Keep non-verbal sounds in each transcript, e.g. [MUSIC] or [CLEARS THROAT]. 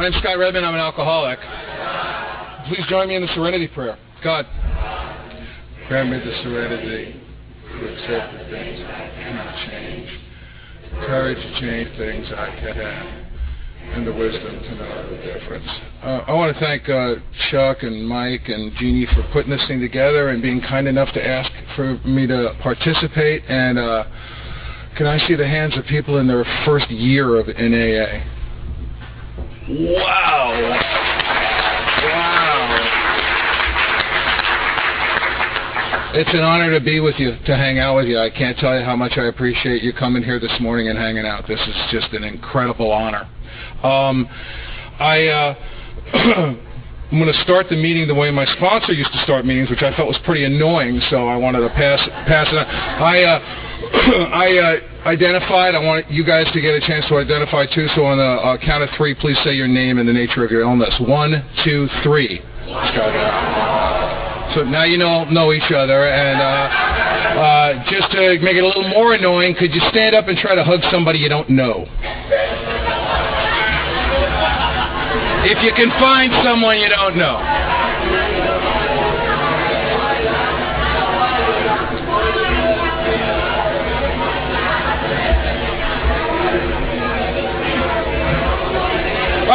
My name's Scott Redman. I'm an alcoholic. Please join me in the serenity prayer. God, grant me the serenity to accept the things I cannot change, courage to change things I can, and the wisdom to know the difference. Uh, I want to thank uh, Chuck and Mike and Jeannie for putting this thing together and being kind enough to ask for me to participate. And uh, can I see the hands of people in their first year of NAA? Wow. Wow. It's an honor to be with you, to hang out with you. I can't tell you how much I appreciate you coming here this morning and hanging out. This is just an incredible honor. Um, I, uh, [CLEARS THROAT] I'm going to start the meeting the way my sponsor used to start meetings, which I felt was pretty annoying, so I wanted to pass, pass it on. I, uh, I uh, identified. I want you guys to get a chance to identify too. So on the uh, count of three, please say your name and the nature of your illness. One, two, three. So now you know know each other, and uh, uh, just to make it a little more annoying, could you stand up and try to hug somebody you don't know? If you can find someone you don't know.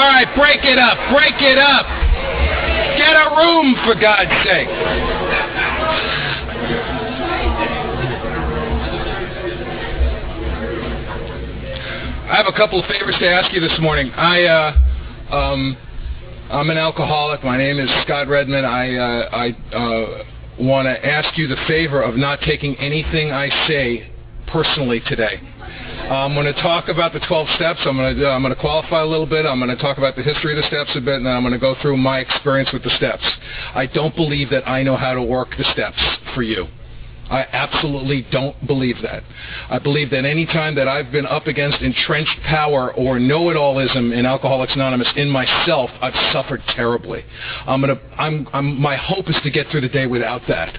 All right, break it up, break it up. Get a room, for God's sake. I have a couple of favors to ask you this morning. I, uh, um, I'm an alcoholic. My name is Scott Redmond. I, uh, I uh, want to ask you the favor of not taking anything I say personally today. I'm going to talk about the 12 steps. I'm going to uh, I'm going to qualify a little bit. I'm going to talk about the history of the steps a bit, and then I'm going to go through my experience with the steps. I don't believe that I know how to work the steps for you. I absolutely don't believe that. I believe that any time that I've been up against entrenched power or know-it-allism in Alcoholics Anonymous in myself, I've suffered terribly. I'm gonna, I'm, I'm, my hope is to get through the day without that.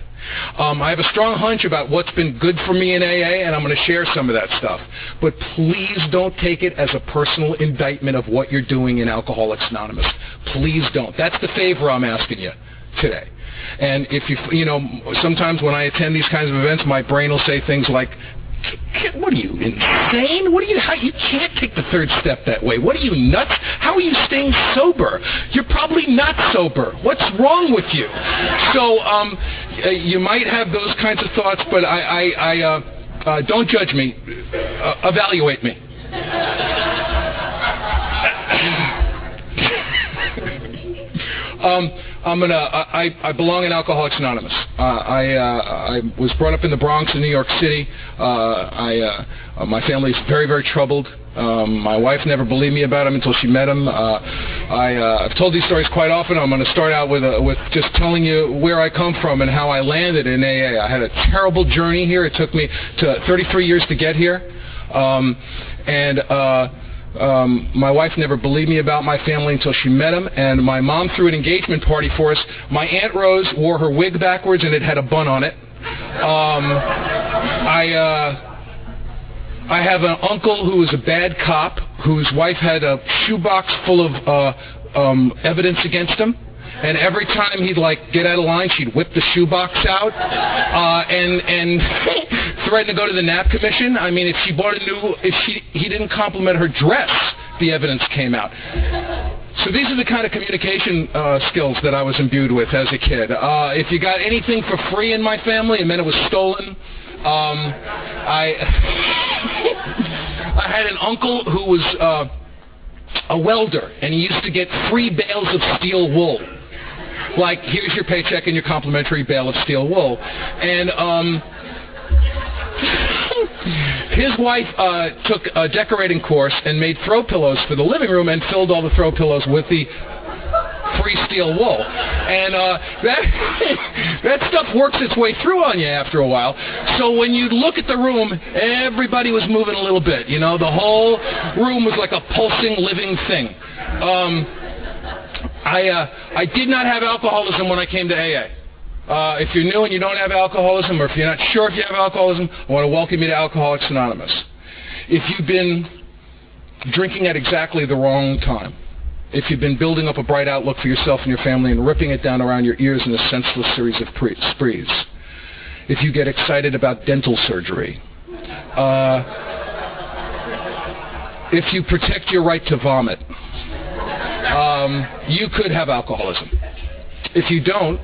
Um, I have a strong hunch about what's been good for me in AA, and I'm going to share some of that stuff. But please don't take it as a personal indictment of what you're doing in Alcoholics Anonymous. Please don't. That's the favor I'm asking you today. And if you, you know, sometimes when I attend these kinds of events, my brain will say things like, what are you insane? What are you? How, you can't take the third step that way. What are you nuts? How are you staying sober? You're probably not sober. What's wrong with you? So um, you might have those kinds of thoughts, but I, I, I uh, uh, don't judge me. Uh, evaluate me. [LAUGHS] um, I'm gonna. I, I belong in Alcoholics Anonymous. Uh, I uh, I was brought up in the Bronx in New York City. Uh, I uh, my family's very very troubled. Um, my wife never believed me about him until she met him. Uh, I, uh, I've told these stories quite often. I'm going to start out with with just telling you where I come from and how I landed in AA. I had a terrible journey here. It took me to 33 years to get here, um, and. Um, my wife never believed me about my family until she met him, and my mom threw an engagement party for us. My Aunt Rose wore her wig backwards, and it had a bun on it. Um, I, uh, I have an uncle who was a bad cop, whose wife had a shoebox full of uh, um, evidence against him and every time he'd like get out of line, she'd whip the shoebox out uh, and and [LAUGHS] threaten to go to the Knapp commission. I mean, if she bought a new, if she he didn't compliment her dress, the evidence came out. So these are the kind of communication uh, skills that I was imbued with as a kid. Uh, if you got anything for free in my family, it meant it was stolen. Um, I [LAUGHS] I had an uncle who was uh, a welder, and he used to get free bales of steel wool like here's your paycheck and your complimentary bale of steel wool. And um, his wife uh, took a decorating course and made throw pillows for the living room and filled all the throw pillows with the free steel wool. And uh, [LAUGHS] that, that stuff works its way through on you after a while. So when you look at the room, everybody was moving a little bit. You know, the whole room was like a pulsing, living thing. Um, I, uh, I did not have alcoholism when I came to AA. Uh, if you're new and you don't have alcoholism, or if you're not sure if you have alcoholism, I want to welcome you to Alcoholics Anonymous. If you've been drinking at exactly the wrong time, if you've been building up a bright outlook for yourself and your family and ripping it down around your ears in a senseless series of pre- sprees, if you get excited about dental surgery, uh, if you protect your right to vomit, um, you could have alcoholism. If you don't,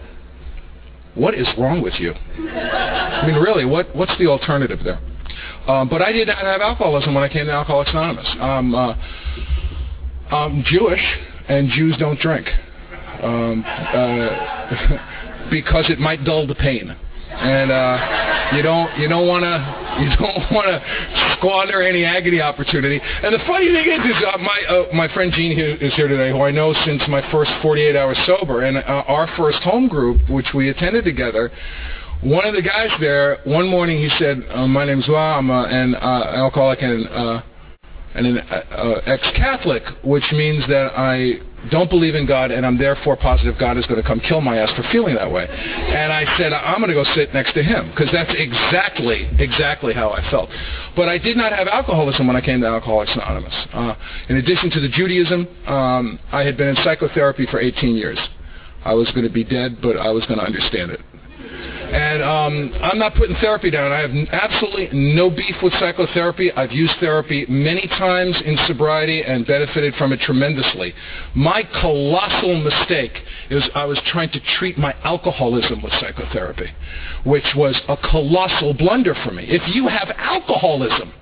what is wrong with you? I mean, really, what, what's the alternative there? Um, but I did not have alcoholism when I came to Alcoholics Anonymous. Um, uh, I'm Jewish, and Jews don't drink um, uh, [LAUGHS] because it might dull the pain, and uh, you don't you don't want to [LAUGHS] you don't want to squander any agony opportunity. And the funny thing is, is uh, my uh, my friend Gene is here today, who I know since my first 48 hours sober, and uh, our first home group, which we attended together. One of the guys there, one morning he said, uh, "My name's Wa. I'm an alcoholic and and an ex-Catholic, which means that I don't believe in God, and I'm therefore positive God is going to come kill my ass for feeling that way. And I said, I'm going to go sit next to him, because that's exactly, exactly how I felt. But I did not have alcoholism when I came to Alcoholics Anonymous. Uh, in addition to the Judaism, um, I had been in psychotherapy for 18 years. I was going to be dead, but I was going to understand it. And um, I'm not putting therapy down. I have absolutely no beef with psychotherapy. I've used therapy many times in sobriety and benefited from it tremendously. My colossal mistake is I was trying to treat my alcoholism with psychotherapy, which was a colossal blunder for me. If you have alcoholism,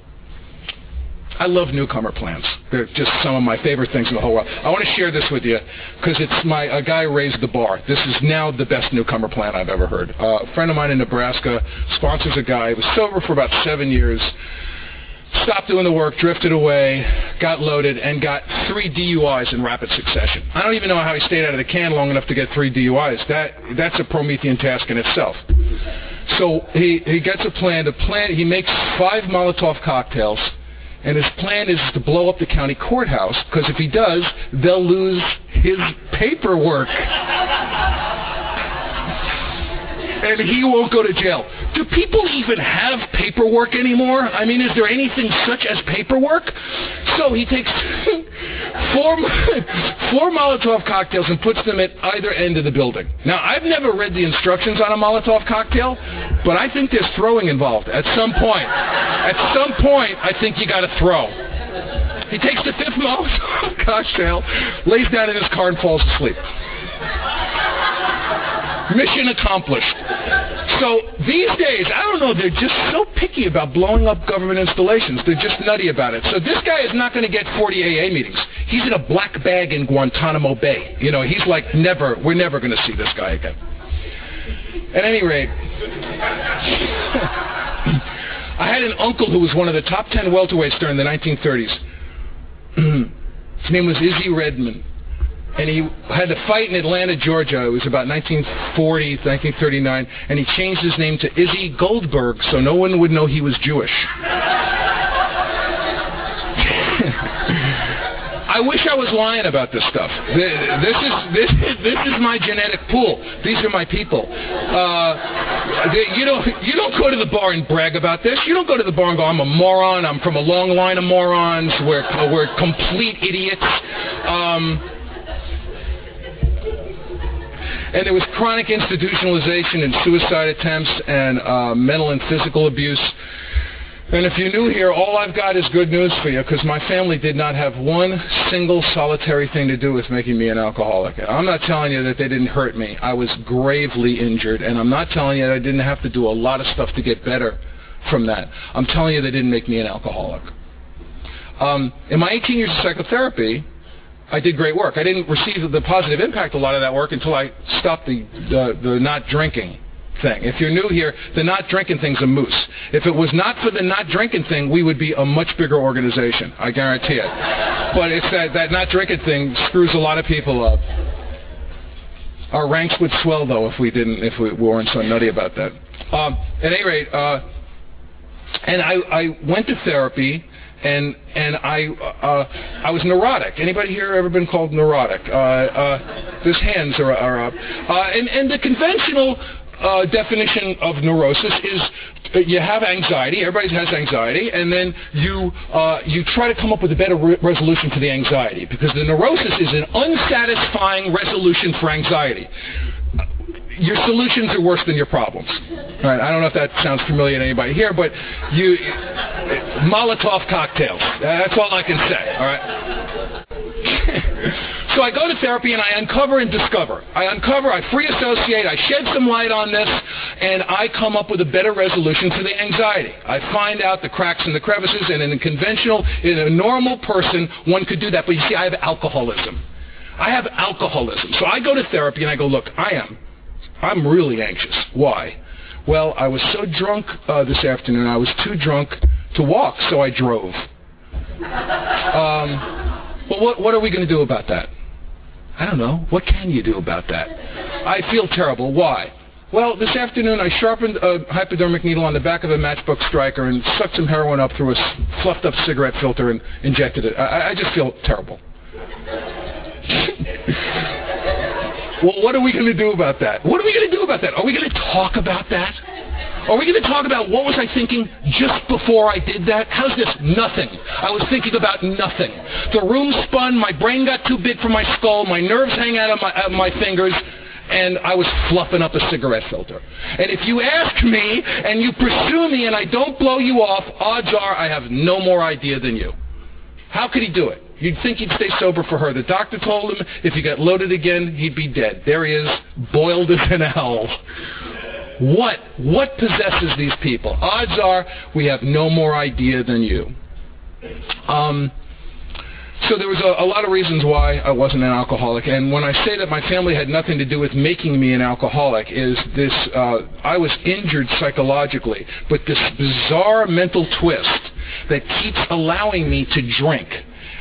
I love newcomer plans. They're just some of my favorite things in the whole world. I want to share this with you because it's my a guy raised the bar. This is now the best newcomer plan I've ever heard. Uh, a friend of mine in Nebraska sponsors a guy. He was sober for about seven years. Stopped doing the work, drifted away, got loaded, and got three DUIs in rapid succession. I don't even know how he stayed out of the can long enough to get three DUIs. That that's a Promethean task in itself. So he, he gets a plan to plan. He makes five Molotov cocktails and his plan is to blow up the county courthouse because if he does, they'll lose his paperwork. and he won't go to jail. Do people even have paperwork anymore? I mean, is there anything such as paperwork? So he takes four, [LAUGHS] four Molotov cocktails and puts them at either end of the building. Now, I've never read the instructions on a Molotov cocktail, but I think there's throwing involved at some point. At some point, I think you got to throw. He takes the fifth [LAUGHS] Molotov cocktail, lays down in his car, and falls asleep. Mission accomplished. So these days, I don't know, they're just so picky about blowing up government installations. They're just nutty about it. So this guy is not going to get 40 AA meetings. He's in a black bag in Guantanamo Bay. You know, he's like, never, we're never going to see this guy again. At any rate, [LAUGHS] I had an uncle who was one of the top 10 welterweights during the 1930s. [CLEARS THROAT] His name was Izzy Redman and he had a fight in Atlanta, Georgia. It was about 1940, 1939, and he changed his name to Izzy Goldberg so no one would know he was Jewish. [LAUGHS] I wish I was lying about this stuff. This is this this is my genetic pool. These are my people. Uh, you don't you don't go to the bar and brag about this. You don't go to the bar and go, "I'm a moron. I'm from a long line of morons. We're we're complete idiots." Um, and there was chronic institutionalization and suicide attempts and uh, mental and physical abuse. And if you're new here, all I've got is good news for you because my family did not have one single solitary thing to do with making me an alcoholic. I'm not telling you that they didn't hurt me. I was gravely injured. And I'm not telling you that I didn't have to do a lot of stuff to get better from that. I'm telling you they didn't make me an alcoholic. Um, in my 18 years of psychotherapy, I did great work. I didn't receive the positive impact a lot of that work until I stopped the, the, the not drinking thing. If you're new here, the not drinking thing's a moose. If it was not for the not drinking thing, we would be a much bigger organization. I guarantee it. But it's that, that not drinking thing screws a lot of people up. Our ranks would swell though if we didn't, if we weren't so nutty about that. Um, at any rate, uh, and I, I went to therapy and and I uh, I was neurotic. Anybody here ever been called neurotic? Uh, uh, hands are, are up. Uh, and and the conventional uh, definition of neurosis is you have anxiety. Everybody has anxiety, and then you uh, you try to come up with a better re- resolution for the anxiety because the neurosis is an unsatisfying resolution for anxiety. Your solutions are worse than your problems. Right, I don't know if that sounds familiar to anybody here, but you Molotov cocktails. That's all I can say. All right. [LAUGHS] So I go to therapy and I uncover and discover. I uncover, I free associate, I shed some light on this, and I come up with a better resolution to the anxiety. I find out the cracks and the crevices, and in a conventional, in a normal person, one could do that. But you see, I have alcoholism. I have alcoholism. So I go to therapy and I go, look, I am, I'm really anxious. Why? Well, I was so drunk uh, this afternoon, I was too drunk to walk, so I drove. Um, well, what, what are we going to do about that? I don't know. What can you do about that? I feel terrible. Why? Well, this afternoon I sharpened a hypodermic needle on the back of a matchbook striker and sucked some heroin up through a fluffed up cigarette filter and injected it. I, I just feel terrible. [LAUGHS] well, what are we going to do about that? What are we going to do about that? Are we going to talk about that? Are we going to talk about what was I thinking just before I did that? How's this? Nothing. I was thinking about nothing. The room spun, my brain got too big for my skull, my nerves hang out of my, out of my fingers, and I was fluffing up a cigarette filter. And if you ask me and you pursue me and I don't blow you off, odds are I have no more idea than you. How could he do it? You'd think he'd stay sober for her. The doctor told him if he got loaded again, he'd be dead. There he is, boiled as an owl. What? What possesses these people? Odds are we have no more idea than you. Um, so there was a, a, lot of reasons why I wasn't an alcoholic. And when I say that my family had nothing to do with making me an alcoholic, is this, uh, I was injured psychologically, but this bizarre mental twist that keeps allowing me to drink.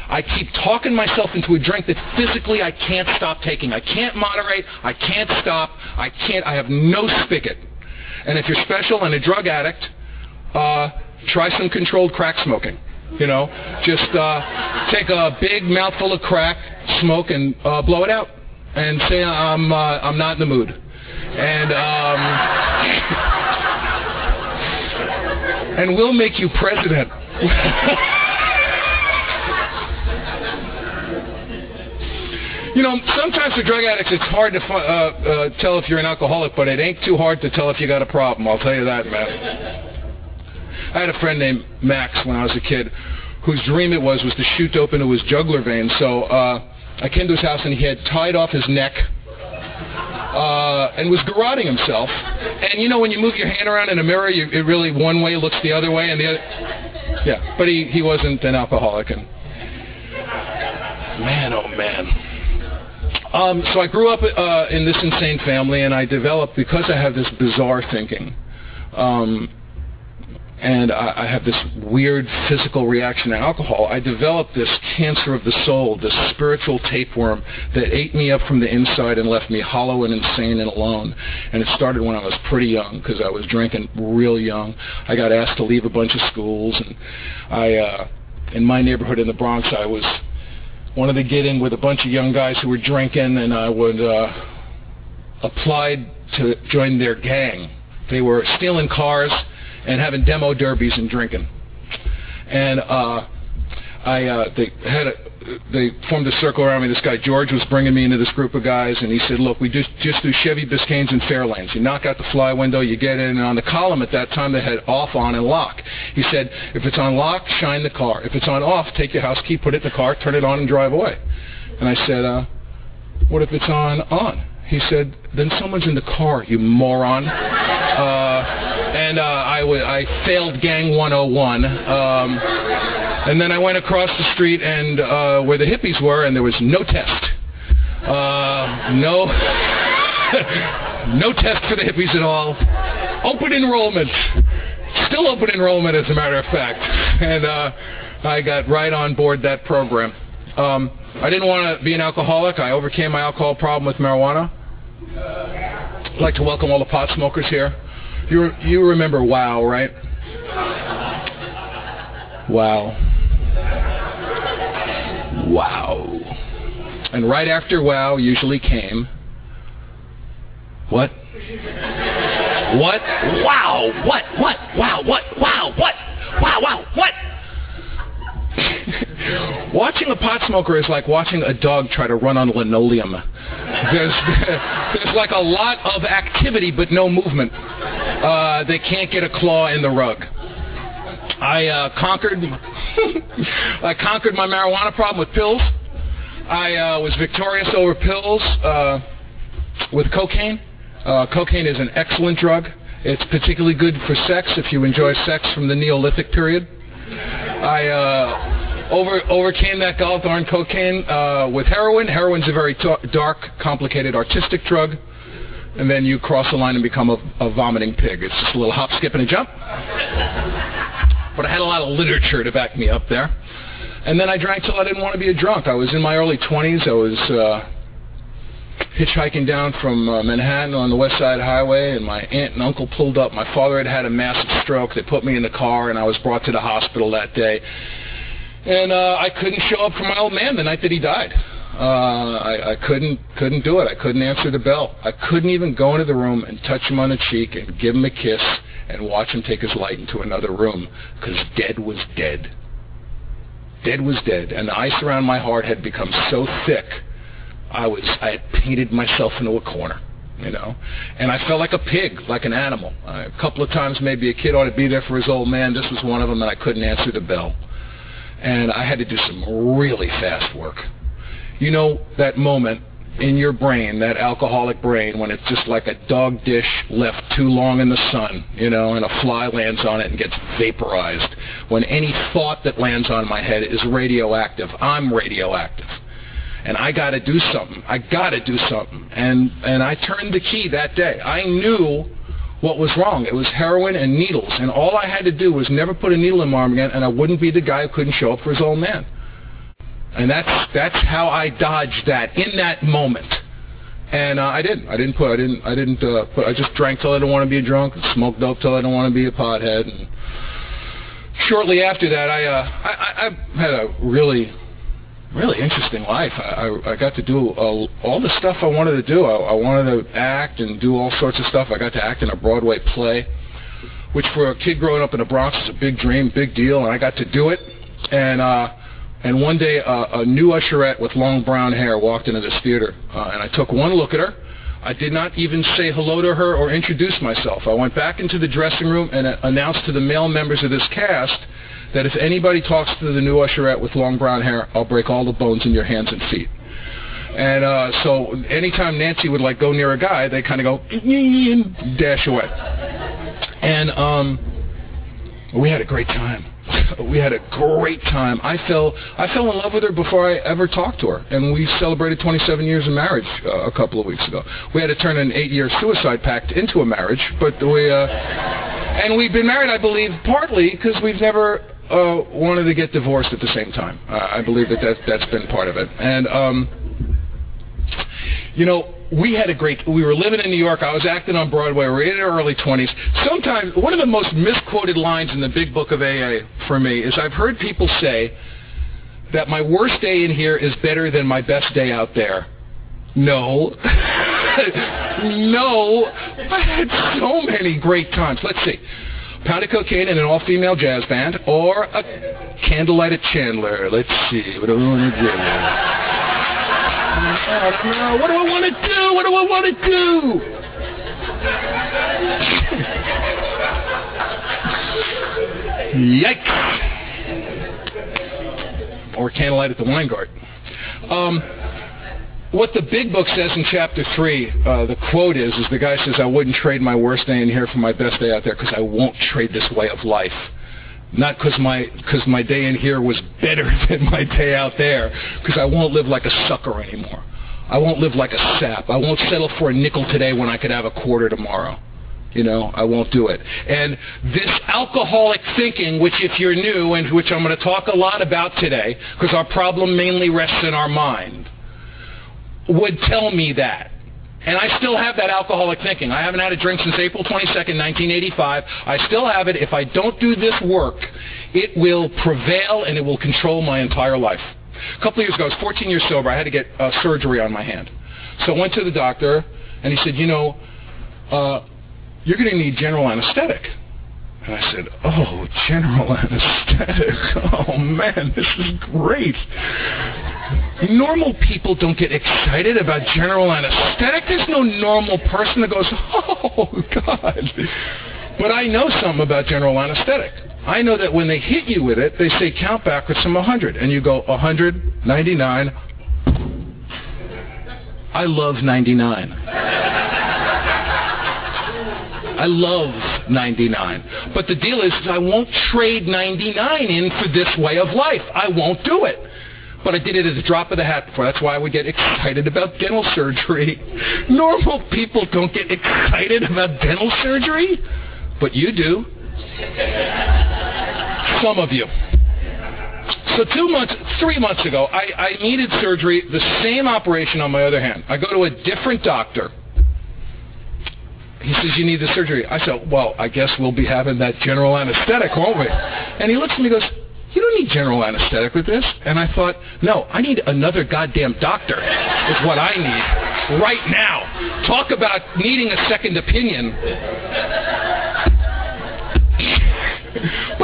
I keep talking myself into a drink that physically I can't stop taking. I can't moderate. I can't stop. I can't. I have no spigot. And if you're special and a drug addict, uh, try some controlled crack smoking. You know, just uh, take a big mouthful of crack, smoke, and uh, blow it out, and say I'm uh, I'm not in the mood. And um, [LAUGHS] and we'll make you president. [LAUGHS] You know, sometimes for drug addicts, it's hard to uh, uh, tell if you're an alcoholic, but it ain't too hard to tell if you got a problem. I'll tell you that, man. I had a friend named Max when I was a kid, whose dream it was was to shoot dope into his jugular vein. So uh, I came to his house and he had tied off his neck uh, and was garroting himself. And you know, when you move your hand around in a mirror, you, it really one way looks the other way, and the other. Yeah, but he, he wasn't an alcoholic, and man, oh man. Um, so I grew up uh, in this insane family, and I developed because I have this bizarre thinking, um, and I, I, have this weird physical reaction to alcohol. I developed this cancer of the soul, this spiritual tapeworm that ate me up from the inside and left me hollow and insane and alone. And it started when I was pretty young because I was drinking real young. I got asked to leave a bunch of schools, and I, uh, in my neighborhood in the Bronx, I was wanted to get in with a bunch of young guys who were drinking, and I would uh, applied to join their gang. They were stealing cars and having demo derbies and drinking. And uh, I uh, they had a, they formed a circle around me. This guy George was bringing me into this group of guys, and he said, "Look, we just just do Chevy Biscaynes and Fairlanes. You knock out the fly window, you get in, and on the column at that time they had off, on, and lock. He said, if it's on lock, shine the car. If it's on off, take your house key, put it in the car, turn it on, and drive away." And I said, uh, "What if it's on on?" He said, "Then someone's in the car, you moron." Uh, and uh, I, w- I failed Gang 101. Um, and then I went across the street and uh, where the hippies were, and there was no test. Uh, no, [LAUGHS] no test for the hippies at all. Open enrollment. Still open enrollment, as a matter of fact. And uh, I got right on board that program. Um, I didn't want to be an alcoholic. I overcame my alcohol problem with marijuana. I'd like to welcome all the pot smokers here. You, you remember WOW, right? Wow. Wow. And right after wow usually came what? What? Wow. What? What? Wow. What? Wow. What? Wow. Wow. What? [LAUGHS] watching a pot smoker is like watching a dog try to run on linoleum. There's, [LAUGHS] there's like a lot of activity but no movement. Uh, they can't get a claw in the rug. I uh, conquered, I conquered my marijuana problem with pills. I uh, was victorious over pills uh, with cocaine. Uh, cocaine is an excellent drug. It's particularly good for sex if you enjoy sex from the Neolithic period. I uh, over overcame that gall darn cocaine uh, with heroin. Heroin's a very dark, complicated, artistic drug. And then you cross the line and become a, a vomiting pig. It's just a little hop, skip, and a jump. But I had a lot of literature to back me up there. And then I drank till I didn't want to be a drunk. I was in my early 20s. I was uh, hitchhiking down from uh, Manhattan on the West Side Highway, and my aunt and uncle pulled up. My father had had a massive stroke. They put me in the car, and I was brought to the hospital that day. And uh, I couldn't show up for my old man the night that he died. Uh, I, I couldn't couldn't do it. I couldn't answer the bell. I couldn't even go into the room and touch him on the cheek and give him a kiss and watch him take his light into another room because dead was dead. Dead was dead, and the ice around my heart had become so thick I was I had painted myself into a corner, you know, and I felt like a pig, like an animal. Uh, a couple of times, maybe a kid ought to be there for his old man. This was one of them, and I couldn't answer the bell, and I had to do some really fast work. You know that moment in your brain, that alcoholic brain, when it's just like a dog dish left too long in the sun, you know, and a fly lands on it and gets vaporized. When any thought that lands on my head is radioactive, I'm radioactive and I got to do something. I got to do something. And and I turned the key that day. I knew what was wrong. It was heroin and needles, and all I had to do was never put a needle in my arm again, and I wouldn't be the guy who couldn't show up for his old man. And that's that's how I dodged that in that moment. And uh, I didn't. I didn't put. I didn't. I didn't uh, put. I just drank till I didn't want to be a drunk. Smoked dope till I didn't want to be a pothead. And shortly after that, I uh, I, I had a really really interesting life. I, I, I got to do uh, all the stuff I wanted to do. I, I, wanted to act and do all sorts of stuff. I got to act in a Broadway play, which for a kid growing up in the Bronx is a big dream, big deal, and I got to do it. And uh, and one day uh, a new usherette with long brown hair walked into this theater, uh, and I took one look at her. I did not even say hello to her or introduce myself. I went back into the dressing room and announced to the male members of this cast that if anybody talks to the new usherette with long brown hair, I'll break all the bones in your hands and feet. And uh, so anytime Nancy would like go near a guy, they kind of go dash away. And um, we had a great time. We had a great time. I fell I fell in love with her before I ever talked to her, and we celebrated 27 years of marriage uh, a couple of weeks ago. We had to turn an eight-year suicide pact into a marriage, but we uh, and we've been married, I believe, partly because we've never uh, wanted to get divorced at the same time. I believe that, that that's been part of it. And, um, you know, we had a great, we were living in New York. I was acting on Broadway. We were in our early 20s. Sometimes, one of the most misquoted lines in the big book of AA for me is I've heard people say that my worst day in here is better than my best day out there. No. [LAUGHS] no. I had so many great times. Let's see pound of cocaine in an all-female jazz band, or a candlelight at Chandler. Let's see. What do want to do? What do I want to do? What do I want to do? Yikes. Or candlelight at the Weingarten. Um, what the big book says in chapter 3, uh, the quote is, is the guy says, I wouldn't trade my worst day in here for my best day out there because I won't trade this way of life. Not because my, cause my day in here was better [LAUGHS] than my day out there, because I won't live like a sucker anymore. I won't live like a sap. I won't settle for a nickel today when I could have a quarter tomorrow. You know, I won't do it. And this alcoholic thinking, which if you're new, and which I'm going to talk a lot about today, because our problem mainly rests in our mind, would tell me that. And I still have that alcoholic thinking. I haven't had a drink since April 22nd, 1985. I still have it. If I don't do this work, it will prevail and it will control my entire life. A couple of years ago, I was 14 years sober. I had to get uh, surgery on my hand. So I went to the doctor, and he said, you know, uh, you're going to need general anesthetic. And I said, oh, general anesthetic. Oh, man, this is great. Normal people don't get excited about general anesthetic. There's no normal person that goes, oh, God. But I know something about general anesthetic. I know that when they hit you with it, they say count backwards from 100. And you go 100, 99. I love 99. I love 99. But the deal is, is I won't trade 99 in for this way of life. I won't do it. But I did it at the drop of the hat before. That's why I would get excited about dental surgery. [LAUGHS] Normal people don't get excited about dental surgery, but you do. Some of you. So two months, three months ago, I, I needed surgery, the same operation on my other hand. I go to a different doctor. He says, you need the surgery. I said, well, I guess we'll be having that general anesthetic, won't we? And he looks at me and goes, you don't need general anesthetic with this. And I thought, no, I need another goddamn doctor is what I need right now. Talk about needing a second opinion.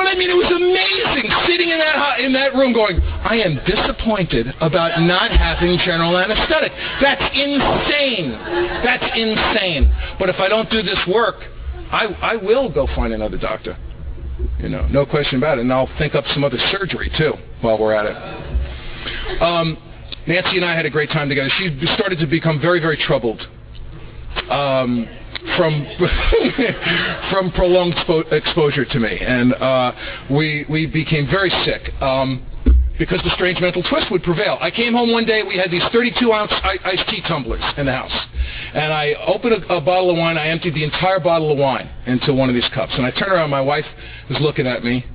I mean, it was amazing sitting in that in that room going, I am disappointed about not having general anesthetic. That's insane. That's insane. But if I don't do this work, I, I will go find another doctor. You know, no question about it. And I'll think up some other surgery too while we're at it. Um, Nancy and I had a great time together. She started to become very, very troubled. Um, from [LAUGHS] from prolonged expo- exposure to me, and uh, we we became very sick. Um, because the strange mental twist would prevail. I came home one day, we had these 32 ounce iced tea tumblers in the house. And I opened a, a, bottle of wine, I emptied the entire bottle of wine into one of these cups. And I turned around, my wife was looking at me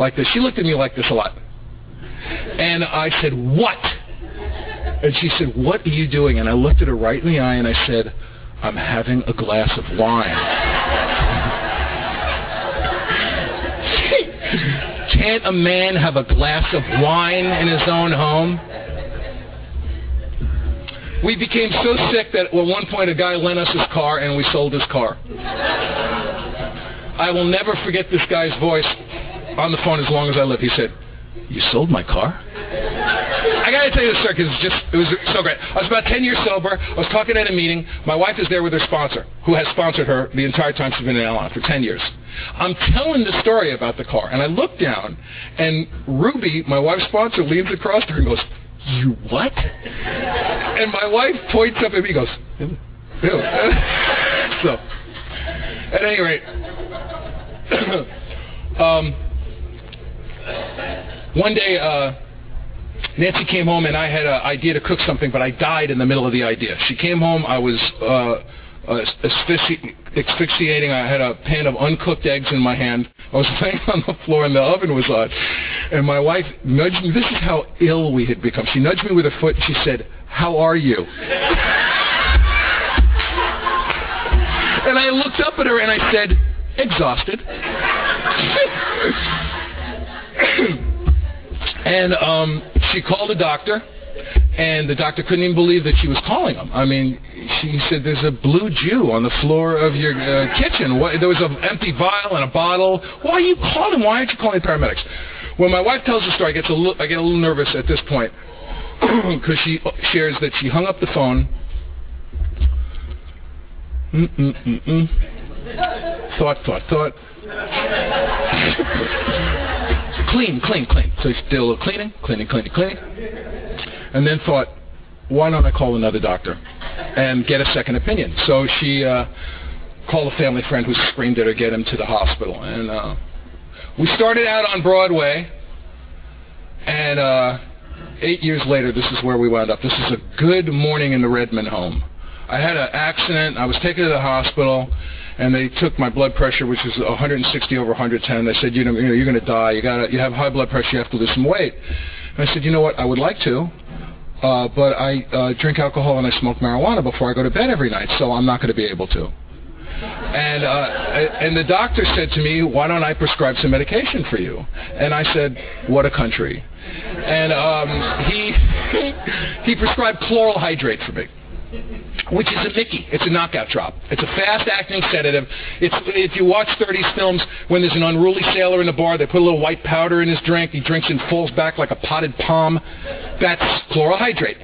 like this. She looked at me like this a lot. And I said, what? And she said, what are you doing? And I looked at her right in the eye and I said, I'm having a glass of wine. Can't a man have a glass of wine in his own home? We became so sick that at one point a guy lent us his car and we sold his car. I will never forget this guy's voice on the phone as long as I live. He said, you sold my car? I got to tell you this story because it's just, it was so great. I was about 10 years sober. I was talking at a meeting. My wife is there with her sponsor, who has sponsored her the entire time she's been in Al-Anon for 10 years. I'm telling the story about the car, and I look down, and Ruby, my wife's sponsor, leans across to her and goes, you what? And my wife points up at me and goes, ew. [LAUGHS] so, at any rate, [CLEARS THROAT] um, one day, uh, Nancy came home and I had an idea to cook something, but I died in the middle of the idea. She came home, I was uh, uh, asphyxi- asphyxiating. I had a pan of uncooked eggs in my hand. I was [LAUGHS] laying on the floor and the oven was on. And my wife nudged me. This is how ill we had become. She nudged me with her foot and she said, how are you? [LAUGHS] and I looked up at her and I said, exhausted. [COUGHS] and um, she called a doctor, and the doctor couldn't even believe that she was calling him. I mean, she said, "There's a blue Jew on the floor of your uh, kitchen. What, there was an empty vial and a bottle. Why are you calling? Why aren't you calling the paramedics?" When my wife tells the story, I get a little, I get a little nervous at this point [CLEARS THROAT] because she shares that she hung up the phone. Mm-mm-mm-mm. Thought, thought, thought. [LAUGHS] clean, clean, clean. So she still cleaning, cleaning, cleaning, cleaning. And then thought, why don't I call another doctor and get a second opinion? So she uh, called a family friend who screamed at her, get him to the hospital. And uh, we started out on Broadway, and uh, eight years later, this is where we wound up. This is a good morning in the Redmond home. I had an accident. I was taken to the hospital and they took my blood pressure, which was 160 over 110. They said, you know, you know you're going to die. You got you have high blood pressure. You have to lose some weight. And I said, you know what? I would like to, uh, but I uh, drink alcohol and I smoke marijuana before I go to bed every night, so I'm not going to be able to. And uh, and the doctor said to me, why don't I prescribe some medication for you? And I said, what a country. And um, he [LAUGHS] he prescribed chloral hydrate for me. Which is a Mickey. It's a knockout drop. It's a fast-acting sedative. It's if you watch 30s films, when there's an unruly sailor in a bar, they put a little white powder in his drink. He drinks and falls back like a potted palm. That's chloral hydrate.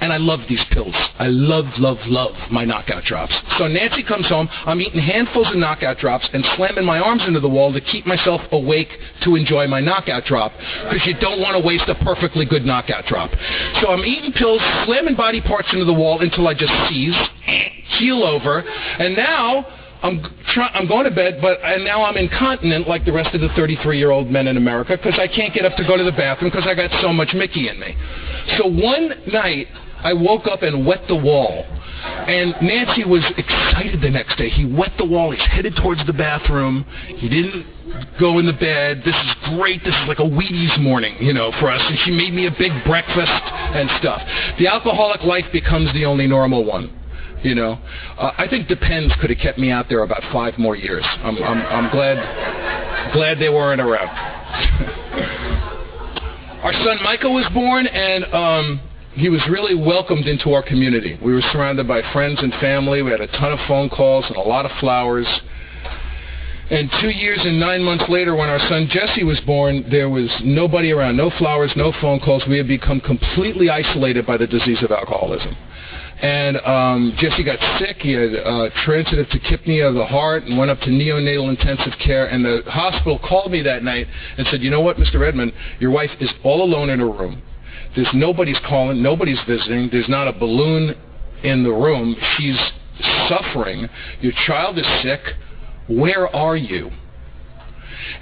And I love these pills. I love, love, love my knockout drops. So Nancy comes home. I'm eating handfuls of knockout drops and slamming my arms into the wall to keep myself awake to enjoy my knockout drop because you don't want to waste a perfectly good knockout drop. So I'm eating pills, slamming body parts into the wall until I just seize, keel over, and now I'm try- I'm going to bed, but and now I'm incontinent like the rest of the 33 year old men in America because I can't get up to go to the bathroom because I got so much Mickey in me. So one night I woke up and wet the wall. And Nancy was excited the next day. He wet the wall. He's headed towards the bathroom. He didn't go in the bed. This is great. This is like a Wheaties morning, you know, for us. And she made me a big breakfast and stuff. The alcoholic life becomes the only normal one. You know, uh, I think Depends could have kept me out there about five more years. I'm, I'm, I'm glad, glad they weren't around. [LAUGHS] Our son Michael was born, and um, he was really welcomed into our community. We were surrounded by friends and family. We had a ton of phone calls and a lot of flowers. And two years and nine months later, when our son Jesse was born, there was nobody around, no flowers, no phone calls. We had become completely isolated by the disease of alcoholism. And um, Jesse got sick. He had uh, transitive tachypnea of the heart and went up to neonatal intensive care. And the hospital called me that night and said, you know what, Mr. Redmond, your wife is all alone in her room. There's nobody's calling, nobody's visiting. There's not a balloon in the room. She's suffering. Your child is sick. Where are you?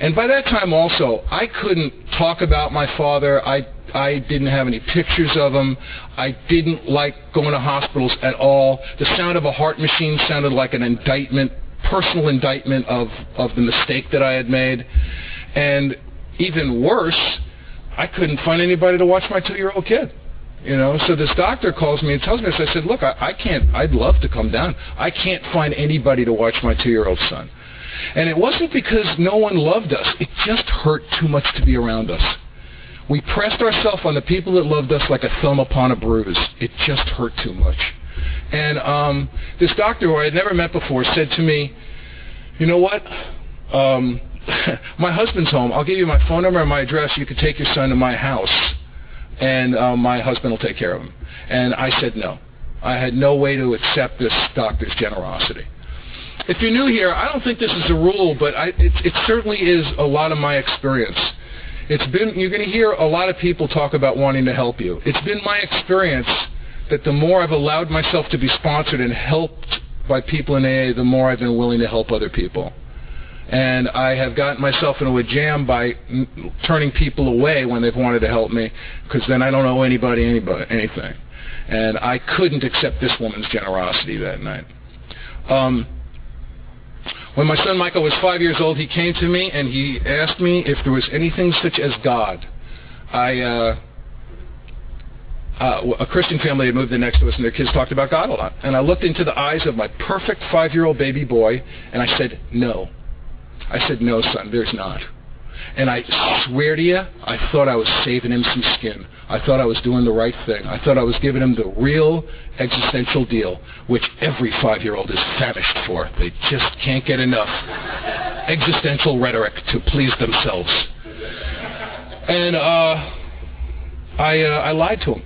And by that time also, I couldn't talk about my father. I I didn't have any pictures of him. I didn't like going to hospitals at all. The sound of a heart machine sounded like an indictment, personal indictment of, of the mistake that I had made. And even worse, I couldn't find anybody to watch my two-year-old kid. You know, so this doctor calls me and tells me this. I said, look, I, I can't, I'd love to come down. I can't find anybody to watch my two-year-old son. And it wasn't because no one loved us. It just hurt too much to be around us. We pressed ourselves on the people that loved us like a thumb upon a bruise. It just hurt too much. And um, this doctor who I had never met before said to me, you know what? Um, [LAUGHS] my husband's home. I'll give you my phone number and my address. You could take your son to my house, and uh, my husband will take care of him. And I said no. I had no way to accept this doctor's generosity. If you're new here, I don't think this is a rule, but I, it, it certainly is a lot of my experience. It's been you're going to hear a lot of people talk about wanting to help you. It's been my experience that the more I've allowed myself to be sponsored and helped by people in AA, the more I've been willing to help other people and I have gotten myself into a jam by turning people away when they've wanted to help me because then I don't owe anybody, anybody anything. And I couldn't accept this woman's generosity that night. Um, when my son Michael was five years old, he came to me and he asked me if there was anything such as God. I, uh, uh, a Christian family had moved in next to us, and their kids talked about God a lot. And I looked into the eyes of my perfect five-year-old baby boy, and I said, no. I said, no, son, there's not. And I swear to you, I thought I was saving him some skin. I thought I was doing the right thing. I thought I was giving him the real existential deal, which every five-year-old is famished for. They just can't get enough existential rhetoric to please themselves. And uh, I, uh, I lied to him.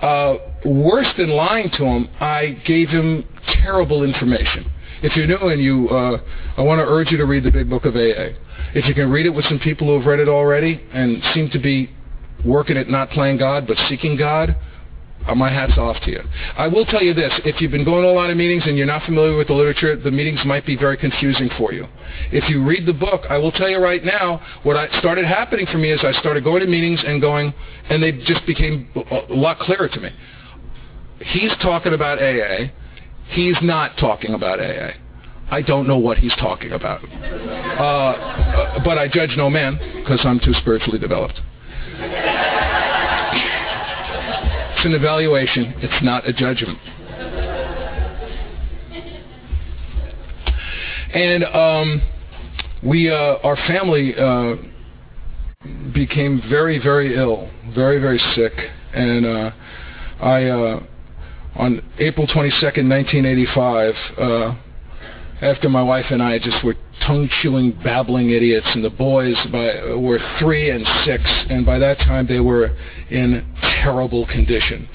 Uh, worse than lying to him, I gave him terrible information. If you're new and you, uh, I want to urge you to read the Big Book of AA. If you can read it with some people who have read it already and seem to be working at not playing God but seeking God, uh, my hat's off to you. I will tell you this, if you've been going to a lot of meetings and you're not familiar with the literature, the meetings might be very confusing for you. If you read the book, I will tell you right now, what I started happening for me is I started going to meetings and going, and they just became a lot clearer to me. He's talking about AA. He's not talking about AA. I don't know what he's talking about. Uh, but I judge no man because I'm too spiritually developed. It's an evaluation. It's not a judgment. And um, we, uh, our family, uh, became very, very ill, very, very sick, and uh, I, uh, on April 22nd, 1985, uh, after my wife and I just were tongue-chewing, babbling idiots, and the boys by, were three and six, and by that time they were in terrible condition.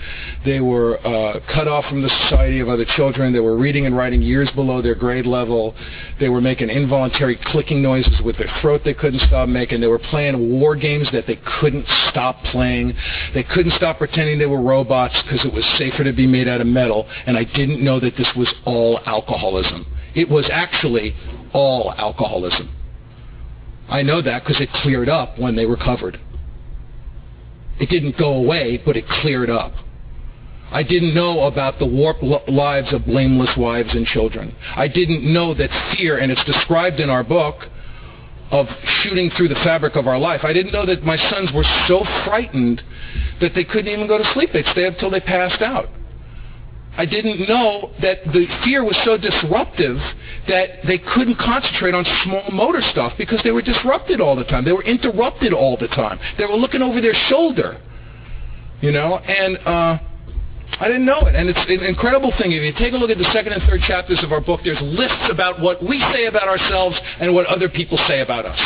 They were uh, cut off from the society of other children. They were reading and writing years below their grade level. They were making involuntary clicking noises with their throat they couldn't stop making. They were playing war games that they couldn't stop playing. They couldn't stop pretending they were robots because it was safer to be made out of metal, and I didn't know that this was all alcoholism. It was actually all alcoholism. I know that because it cleared up when they recovered. It didn't go away, but it cleared up. I didn't know about the warped lives of blameless wives and children. I didn't know that fear, and it's described in our book, of shooting through the fabric of our life. I didn't know that my sons were so frightened that they couldn't even go to sleep. They'd stay up till they passed out. I didn't know that the fear was so disruptive that they couldn't concentrate on small motor stuff because they were disrupted all the time. They were interrupted all the time. They were looking over their shoulder, you know, and uh, I didn't know it. And it's an incredible thing. If you take a look at the second and third chapters of our book, there's lists about what we say about ourselves and what other people say about us.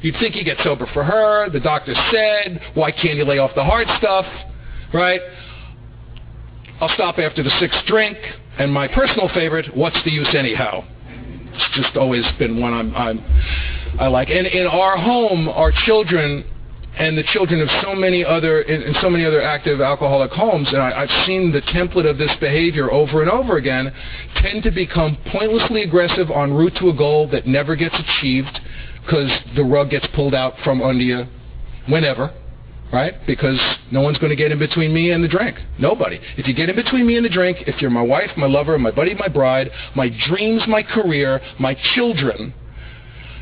You'd think you get sober for her. The doctor said, why can't you lay off the hard stuff, right? I'll stop after the sixth drink. And my personal favorite, what's the use anyhow? It's just always been one I'm, I'm I like. And in our home, our children and the children of so many other in, in so many other active alcoholic homes, and I, I've seen the template of this behavior over and over again, tend to become pointlessly aggressive en route to a goal that never gets achieved because the rug gets pulled out from under you whenever right? Because no one's going to get in between me and the drink. Nobody. If you get in between me and the drink, if you're my wife, my lover, my buddy, my bride, my dreams, my career, my children,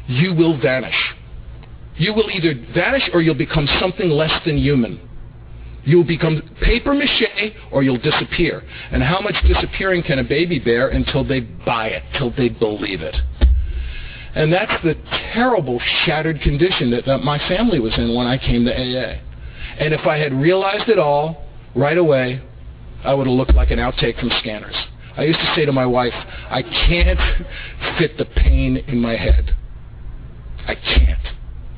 you will vanish. You will either vanish or you'll become something less than human. You'll become paper mache or you'll disappear. And how much disappearing can a baby bear until they buy it, till they believe it? And that's the terrible shattered condition that, that my family was in when I came to AA. And if I had realized it all right away, I would have looked like an outtake from Scanners. I used to say to my wife, I can't [LAUGHS] fit the pain in my head. I can't.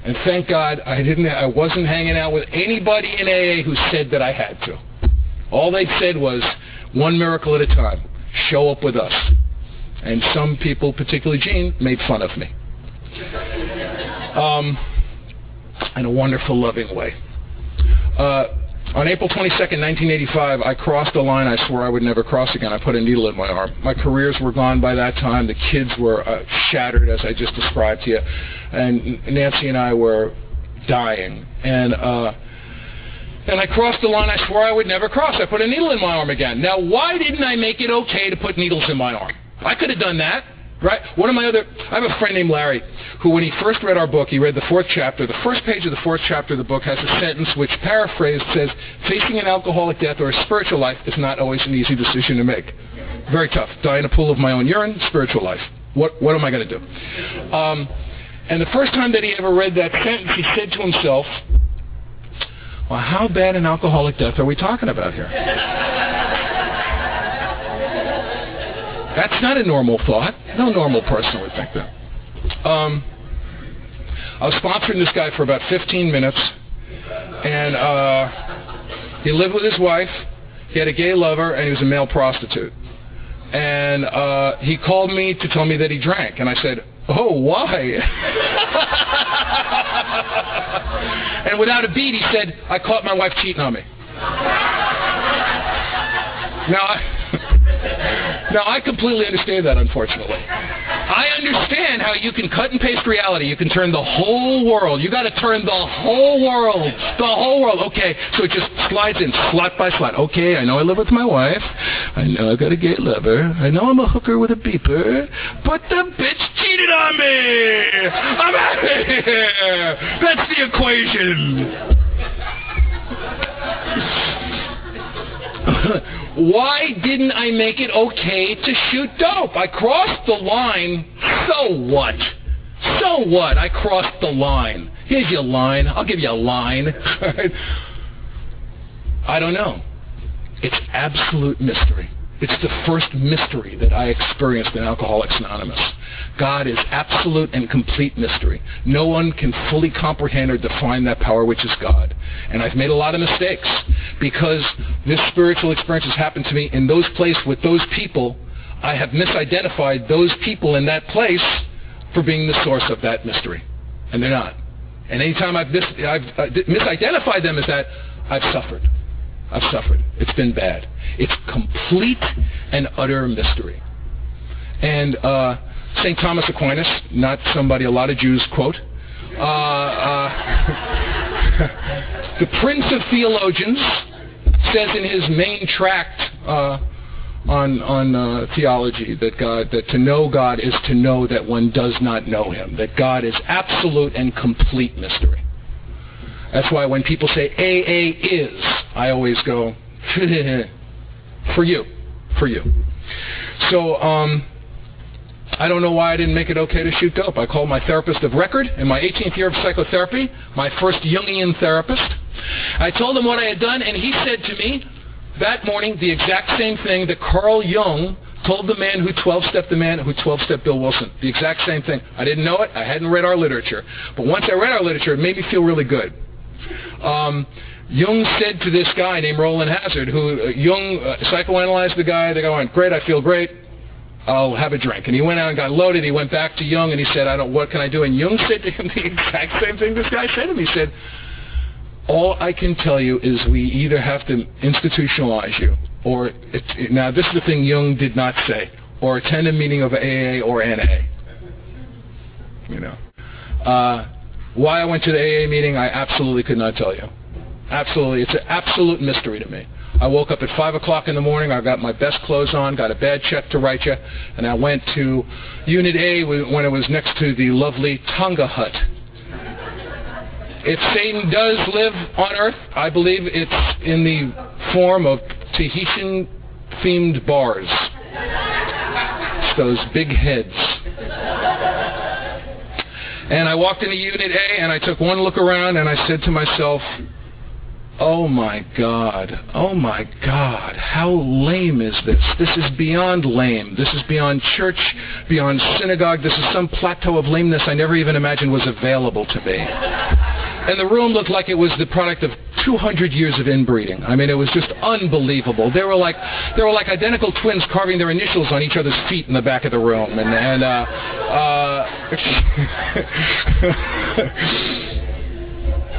And thank God I didn't I wasn't hanging out with anybody in AA who said that I had to. All they said was one miracle at a time. Show up with us. And some people, particularly Gene, made fun of me. Um, in a wonderful, loving way. Uh, on April 22nd, 1985, I crossed a line I swore I would never cross again. I put a needle in my arm. My careers were gone by that time. The kids were uh, shattered, as I just described to you. And Nancy and I were dying. And uh, and I crossed the line I swore I would never cross. I put a needle in my arm again. Now, why didn't I make it okay to put needles in my arm? I could have done that. Right? One of my other, I have a friend named Larry who, when he first read our book, he read the fourth chapter. The first page of the fourth chapter of the book has a sentence which, paraphrased, says, facing an alcoholic death or a spiritual life is not always an easy decision to make. Very tough. Die in a pool of my own urine, spiritual life. What, what am I going to do? Um, and the first time that he ever read that sentence, he said to himself, well, how bad an alcoholic death are we talking about here? That's not a normal thought. No normal person would think that. Um, I was sponsoring this guy for about 15 minutes, and uh, he lived with his wife. He had a gay lover, and he was a male prostitute. And uh, he called me to tell me that he drank, and I said, "Oh, why?" [LAUGHS] and without a beat, he said, "I caught my wife cheating on me." Now. I, now, I completely understand that, unfortunately. I understand how you can cut and paste reality. You can turn the whole world. You got to turn the whole world. The whole world. Okay, so it just slides in slot by slot. Okay, I know I live with my wife. I know I got a gay lover. I know I'm a hooker with a beeper. But the bitch cheated on me. I'm out of here. That's the equation. [LAUGHS] Why didn't I make it okay to shoot dope? I crossed the line. So what? So what? I crossed the line. Here's your line. I'll give you a line. [LAUGHS] I don't know. It's absolute mystery. It's the first mystery that I experienced in Alcoholics Anonymous. God is absolute and complete mystery. No one can fully comprehend or define that power which is God. And I've made a lot of mistakes because this spiritual experience has happened to me in those places with those people. I have misidentified those people in that place for being the source of that mystery. And they're not. And anytime I've, mis- I've uh, misidentified them as that, I've suffered. I've suffered. It's been bad. It's complete and utter mystery. And uh, St. Thomas Aquinas, not somebody a lot of Jews quote, uh, uh, [LAUGHS] the Prince of Theologians says in his main tract uh, on on uh, theology that God that to know God is to know that one does not know Him. That God is absolute and complete mystery. That's why when people say AA is, I always go [LAUGHS] for you, for you. So um, I don't know why I didn't make it okay to shoot dope. I called my therapist of record in my 18th year of psychotherapy, my first Jungian therapist. I told him what I had done, and he said to me that morning the exact same thing that Carl Jung told the man who 12-stepped the man who 12-stepped Bill Wilson. The exact same thing. I didn't know it. I hadn't read our literature. But once I read our literature, it made me feel really good. Um, Jung said to this guy named Rowland Hazard, who uh, Jung uh, psychoanalyzed the guy. The guy went, "Great, I feel great. I'll have a drink." And he went out and got loaded. He went back to Jung and he said, "I don't. What can I do?" And Jung said to him [LAUGHS] the exact same thing this guy said to him. He said, "All I can tell you is we either have to institutionalize you, or it, now this is the thing Jung did not say, or attend a meeting of AA or NA. You know." Uh, why I went to the AA meeting, I absolutely could not tell you. Absolutely. It's an absolute mystery to me. I woke up at 5 o'clock in the morning. I got my best clothes on, got a bad check to write you, and I went to Unit A when it was next to the lovely Tonga hut. If Satan does live on Earth, I believe it's in the form of Tahitian-themed bars. It's those big heads. And I walked into Unit A and I took one look around and I said to myself, Oh my God. Oh my God. How lame is this? This is beyond lame. This is beyond church, beyond synagogue. This is some plateau of lameness I never even imagined was available to me. And the room looked like it was the product of 200 years of inbreeding. I mean, it was just unbelievable. They were like, they were like identical twins carving their initials on each other's feet in the back of the room. And, and uh, uh,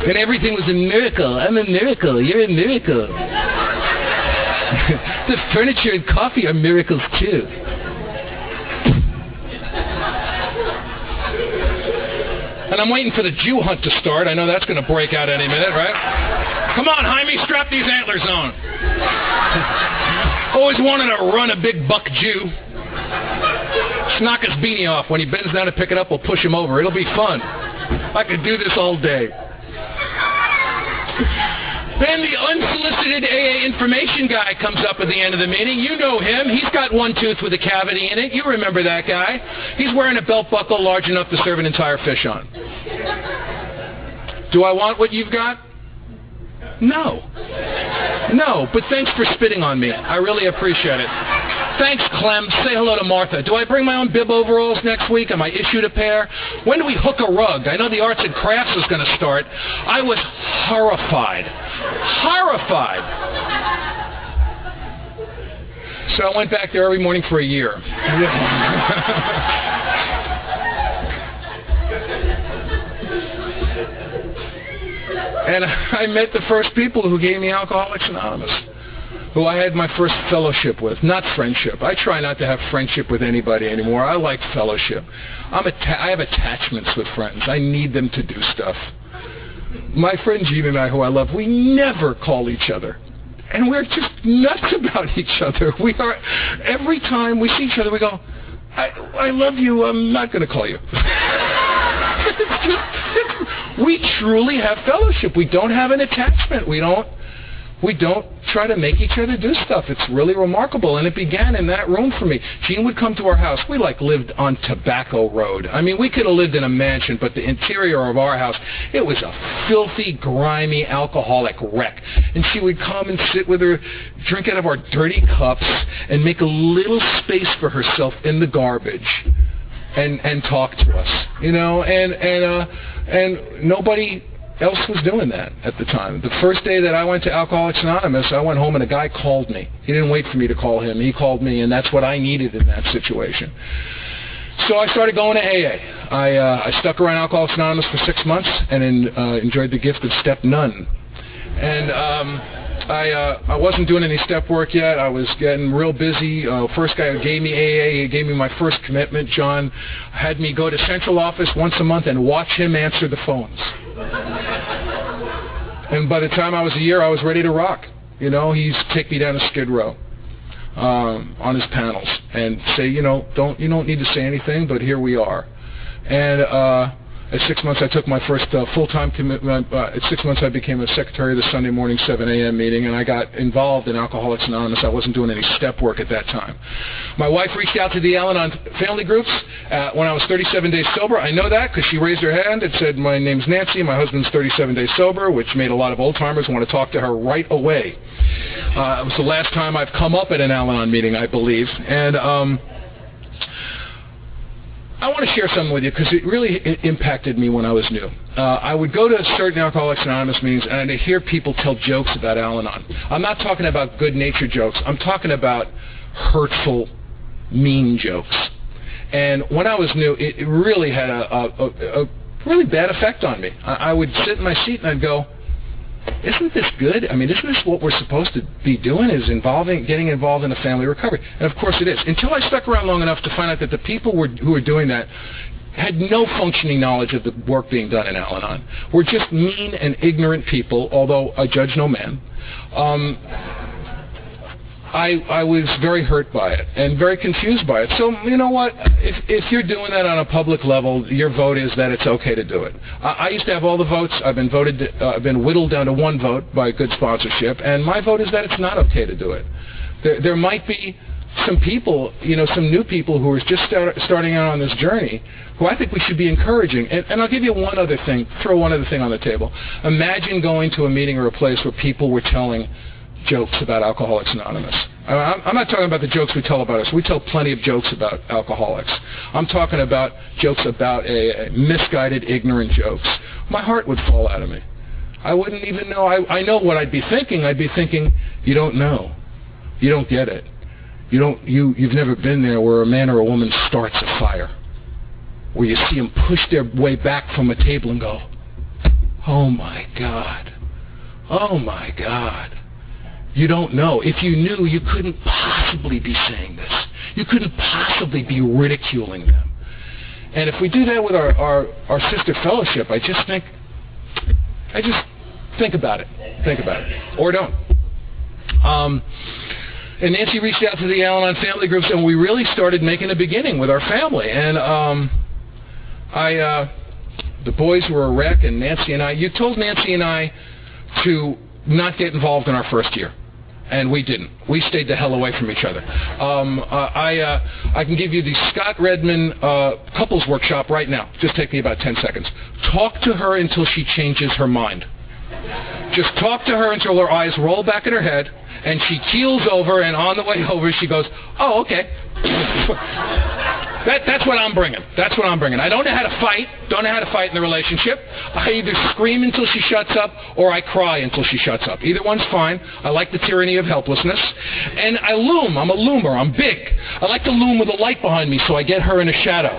[LAUGHS] and everything was a miracle. I'm a miracle. You're a miracle. [LAUGHS] the furniture and coffee are miracles too. And I'm waiting for the Jew hunt to start. I know that's going to break out any minute, right? Come on, Jaime, strap these antlers on. [LAUGHS] Always wanted to run a big buck Jew. Just knock his beanie off. When he bends down to pick it up, we'll push him over. It'll be fun. I could do this all day. Then the unsolicited AA information guy comes up at the end of the meeting. You know him. He's got one tooth with a cavity in it. You remember that guy. He's wearing a belt buckle large enough to serve an entire fish on. Do I want what you've got? No. No, but thanks for spitting on me. I really appreciate it. Thanks, Clem. Say hello to Martha. Do I bring my own bib overalls next week? Am I issued a pair? When do we hook a rug? I know the arts and crafts is going to start. I was horrified. Horrified. So I went back there every morning for a year. [LAUGHS] and I met the first people who gave me Alcoholics Anonymous who I had my first fellowship with, not friendship. I try not to have friendship with anybody anymore. I like fellowship. I'm atta- I have attachments with friends. I need them to do stuff. My friend Gene and I, who I love, we never call each other. And we're just nuts [LAUGHS] about each other. We are, every time we see each other, we go, I, I love you, I'm not going to call you. [LAUGHS] it's just, it's, we truly have fellowship. We don't have an attachment. We don't, we don't try to make each other do stuff. It's really remarkable. And it began in that room for me. Gene would come to our house. We like lived on Tobacco Road. I mean, we could have lived in a mansion, but the interior of our house, it was a filthy, grimy, alcoholic wreck. and she would come and sit with her, drink out of our dirty cups, and make a little space for herself in the garbage, and and talk to us, you know, and and uh, and nobody else was doing that at the time. The first day that I went to Alcoholics Anonymous, I went home and a guy called me. He didn't wait for me to call him. He called me, and that's what I needed in that situation. So I started going to AA. I, uh, I stuck around Alcoholics Anonymous for six months and in, uh, enjoyed the gift of step none. And um, I, uh, I wasn't doing any step work yet. I was getting real busy. Uh, first guy who gave me AA, he gave me my first commitment, John, had me go to central office once a month and watch him answer the phones. and by the time I was a year, I was ready to rock. You know, he's take me down to Skid Row um, on his panels and say, you know, don't you don't need to say anything, but here we are. And uh, at six months, I took my first uh, full-time commitment. Uh, at six months, I became a secretary of the Sunday morning 7 a.m. meeting, and I got involved in Alcoholics Anonymous. I wasn't doing any step work at that time. My wife reached out to the Al-Anon family groups uh, when I was 37 days sober. I know that because she raised her hand and said, my name's Nancy, my husband's 37 days sober, which made a lot of old-timers want to talk to her right away. Uh, it was the last time I've come up at an Al-Anon meeting, I believe. And... Um, I want to share something with you because it really impacted me when I was new. Uh, I would go to certain Alcoholics Anonymous meetings and I'd hear people tell jokes about Al-Anon. I'm not talking about good-natured jokes. I'm talking about hurtful, mean jokes. And when I was new, it, it really had a, a, a, really bad effect on me. I, I would sit in my seat and I'd go, isn't this good? I mean, isn't this what we're supposed to be doing? Is involving, getting involved in a family recovery? And of course it is. Until I stuck around long enough to find out that the people were, who were doing that had no functioning knowledge of the work being done in Al-Anon. Were just mean and ignorant people, although I judge no man. Um, I, I was very hurt by it and very confused by it. So, you know what? If, if you're doing that on a public level, your vote is that it's okay to do it. I, I used to have all the votes. I've been voted, uh, I've been whittled down to one vote by good sponsorship, and my vote is that it's not okay to do it. There, there might be some people, you know, some new people who are just start, starting out on this journey who I think we should be encouraging. And, and, I'll give you one other thing, throw one other thing on the table. Imagine going to a meeting or a place where people were telling jokes about Alcoholics Anonymous. I'm not talking about the jokes we tell about us. We tell plenty of jokes about alcoholics. I'm talking about jokes about a, a misguided, ignorant jokes. My heart would fall out of me. I wouldn't even know. I, I know what I'd be thinking. I'd be thinking, you don't know. You don't get it. You don't. You you've never been there where a man or a woman starts a fire, where you see them push their way back from a table and go, "Oh my God, oh my God." You don't know. If you knew, you couldn't possibly be saying this. You couldn't possibly be ridiculing them. And if we do that with our, our, our sister fellowship, I just think, I just think about it. Think about it. Or don't. Um, and Nancy reached out to the Al-Anon family groups, and we really started making a beginning with our family. And um, I, uh, the boys were a wreck, and Nancy and I, you told Nancy and I to not get involved in our first year and we didn't. We stayed the hell away from each other. Um, uh, I, uh, I can give you the Scott Redman uh, couples workshop right now. Just take me about 10 seconds. Talk to her until she changes her mind. Just talk to her until her eyes roll back in her head, and she keels over, and on the way [LAUGHS] over, she goes, oh, okay. [LAUGHS] That, that's what I'm bringing. That's what I'm bringing. I don't know how to fight. Don't know how to fight in the relationship. I either scream until she shuts up or I cry until she shuts up. Either one's fine. I like the tyranny of helplessness. And I loom. I'm a loomer. I'm big. I like to loom with a light behind me so I get her in a shadow.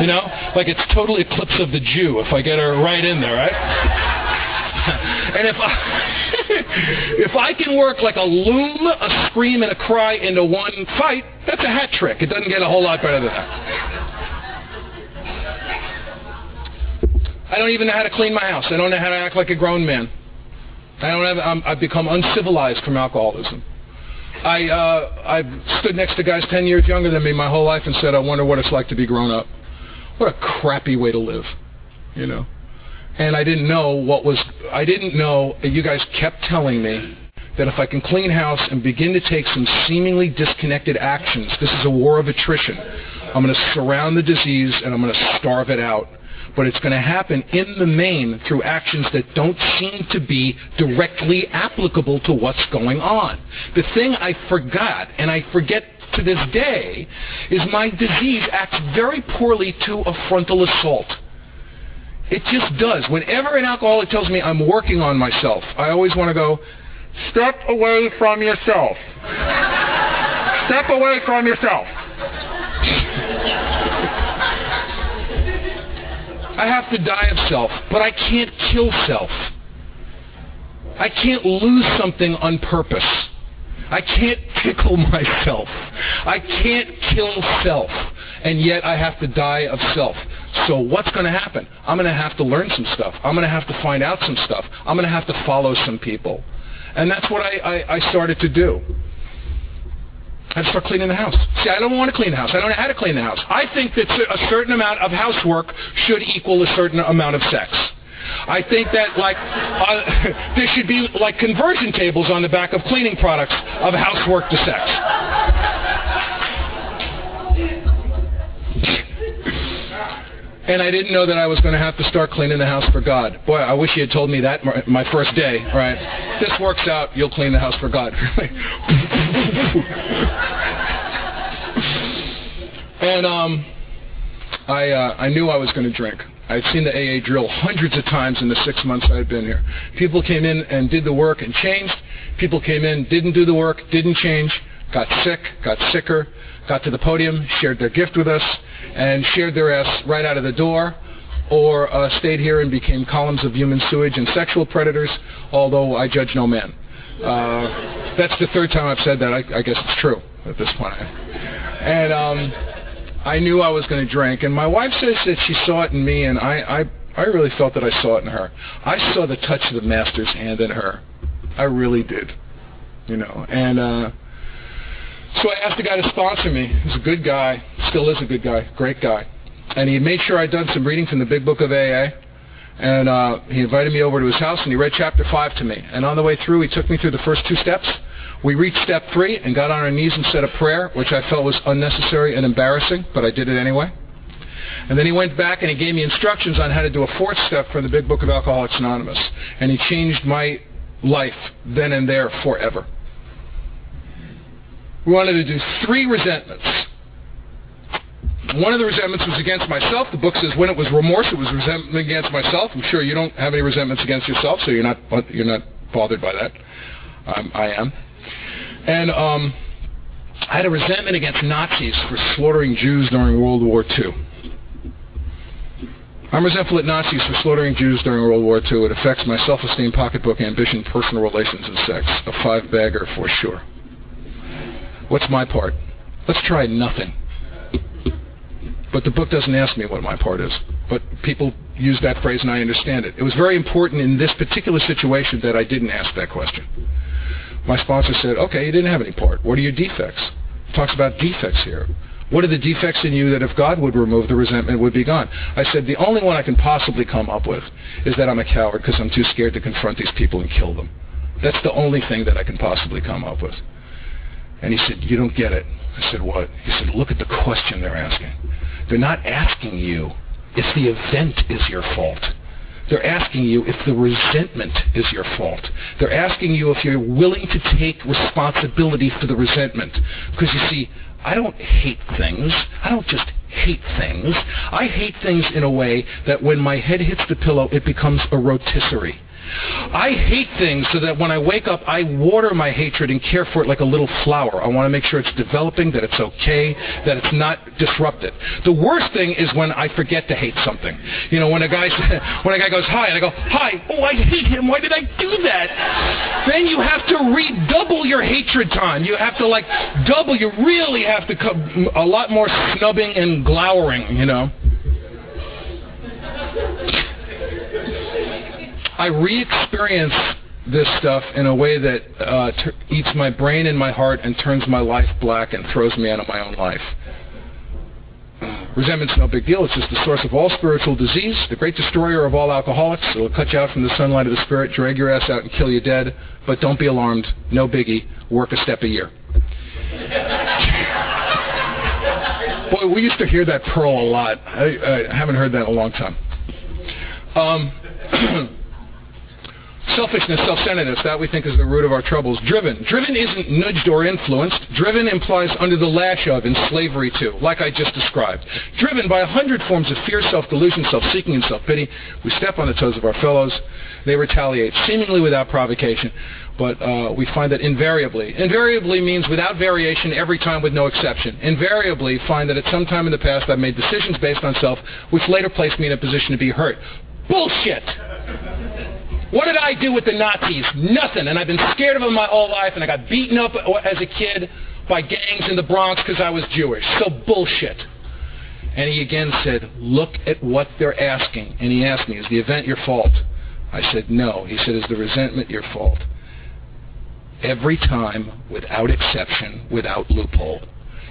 You know? Like it's total eclipse of the Jew if I get her right in there, right? [LAUGHS] and if I, if I can work like a loom, a scream, and a cry into one fight, that's a hat trick. It doesn't get a whole lot better than that. I don't even know how to clean my house. I don't know how to act like a grown man. I don't have. I'm, I've become uncivilized from alcoholism. I uh, I've stood next to guys 10 years younger than me my whole life and said, I wonder what it's like to be grown up. What a crappy way to live, you know. And I didn't know what was. I didn't know. You guys kept telling me that if I can clean house and begin to take some seemingly disconnected actions, this is a war of attrition. I'm going to surround the disease and I'm going to starve it out but it's going to happen in the main through actions that don't seem to be directly applicable to what's going on. The thing I forgot, and I forget to this day, is my disease acts very poorly to a frontal assault. It just does. Whenever an alcoholic tells me I'm working on myself, I always want to go, step away from yourself. step away from yourself. I have to die of self, but I can't kill self. I can't lose something on purpose. I can't tickle myself. I can't kill self. And yet I have to die of self. So what's going to happen? I'm going to have to learn some stuff. I'm going to have to find out some stuff. I'm going to have to follow some people. And that's what I, I, I started to do. I start cleaning the house. See, I don't want to clean the house. I don't know how to clean the house. I think that a certain amount of housework should equal a certain amount of sex. I think that like uh, [LAUGHS] there should be like conversion tables on the back of cleaning products of housework to sex. [LAUGHS] and I didn't know that I was going to have to start cleaning the house for God. Boy, I wish you had told me that my first day. Right? This works out. You'll clean the house for God. [LAUGHS] and um, I uh, I knew I was going to drink. I'd seen the AA drill hundreds of times in the six months I've been here. People came in and did the work and changed. People came in, didn't do the work, didn't change, got sick, got sicker, got to the podium, shared their gift with us, and shared their ass right out of the door, or uh, stayed here and became columns of human sewage and sexual predators, although I judge no man. Uh, that's the third time I've said that. I, I guess it's true at this point. And um, I knew I was going to drink, and my wife says that she saw it in me, and I, I, I really felt that I saw it in her. I saw the touch of the master's hand in her. I really did, you know. And uh, so I asked the guy to sponsor me. He's a good guy, still is a good guy, great guy. And he made sure I'd done some reading from the Big Book of AA. And uh, he invited me over to his house, and he read chapter 5 to me. And on the way through, he took me through the first two steps we reached step three and got on our knees and said a prayer, which I felt was unnecessary and embarrassing, but I did it anyway. And then he went back and he gave me instructions on how to do a fourth step from the Big Book of Alcoholics Anonymous. And he changed my life then and there forever. We wanted to do three resentments. One of the resentments was against myself. The book says when it was remorse, it was resentment against myself. I'm sure you don't have any resentments against yourself, so you're not you're not bothered by that. Um, I am. And um, I had a resentment against Nazis for slaughtering Jews during World War II. I'm resentful at Nazis for slaughtering Jews during World War II. It affects my self-esteem, pocketbook, ambition, personal relations, and sex. A five-bagger for sure. What's my part? Let's try nothing. But the book doesn't ask me what my part is. But people use that phrase and I understand it. It was very important in this particular situation that I didn't ask that question my sponsor said, okay, you didn't have any part. What are your defects? Talks about defects here. What are the defects in you that if God would remove the resentment would be gone? I said, the only one I can possibly come up with is that I'm a coward because I'm too scared to confront these people and kill them. That's the only thing that I can possibly come up with. And he said, you don't get it. I said, what? He said, look at the question they're asking. They're not asking you if the event is your fault. They're asking you if the resentment is your fault. They're asking you if you're willing to take responsibility for the resentment. Because you see, I don't hate things. I don't just hate things. I hate things in a way that when my head hits the pillow, it becomes a rotisserie. I hate things so that when I wake up, I water my hatred and care for it like a little flower. I want to make sure it's developing, that it's okay, that it's not disrupted. The worst thing is when I forget to hate something. You know, when a guy [LAUGHS] when a guy goes hi and I go hi, oh I hate him. Why did I do that? Then you have to redouble your hatred time. You have to like double. You really have to come a lot more snubbing and glowering. You know. I re-experience this stuff in a way that uh, eats my brain and my heart and turns my life black and throws me out of my own life. Resentment's no big deal. It's just the source of all spiritual disease, the great destroyer of all alcoholics. It'll cut you out from the sunlight of the spirit, drag your ass out and kill you dead. But don't be alarmed. No biggie. Work a step a year. [LAUGHS] Boy, we used to hear that pearl a lot. I, I haven't heard that in a long time. Um, [CLEARS THROAT] Selfishness, self-centeredness, that we think is the root of our troubles. Driven. Driven isn't nudged or influenced. Driven implies under the lash of, in slavery to, like I just described. Driven by a hundred forms of fear, self-delusion, self-seeking, and self-pity. We step on the toes of our fellows. They retaliate, seemingly without provocation. But uh, we find that invariably, invariably means without variation, every time with no exception. Invariably find that at some time in the past I've made decisions based on self, which later placed me in a position to be hurt. Bullshit! What did I do with the Nazis? Nothing. And I've been scared of them my whole life, and I got beaten up as a kid by gangs in the Bronx because I was Jewish. So bullshit. And he again said, look at what they're asking. And he asked me, is the event your fault? I said, no. He said, is the resentment your fault? Every time, without exception, without loophole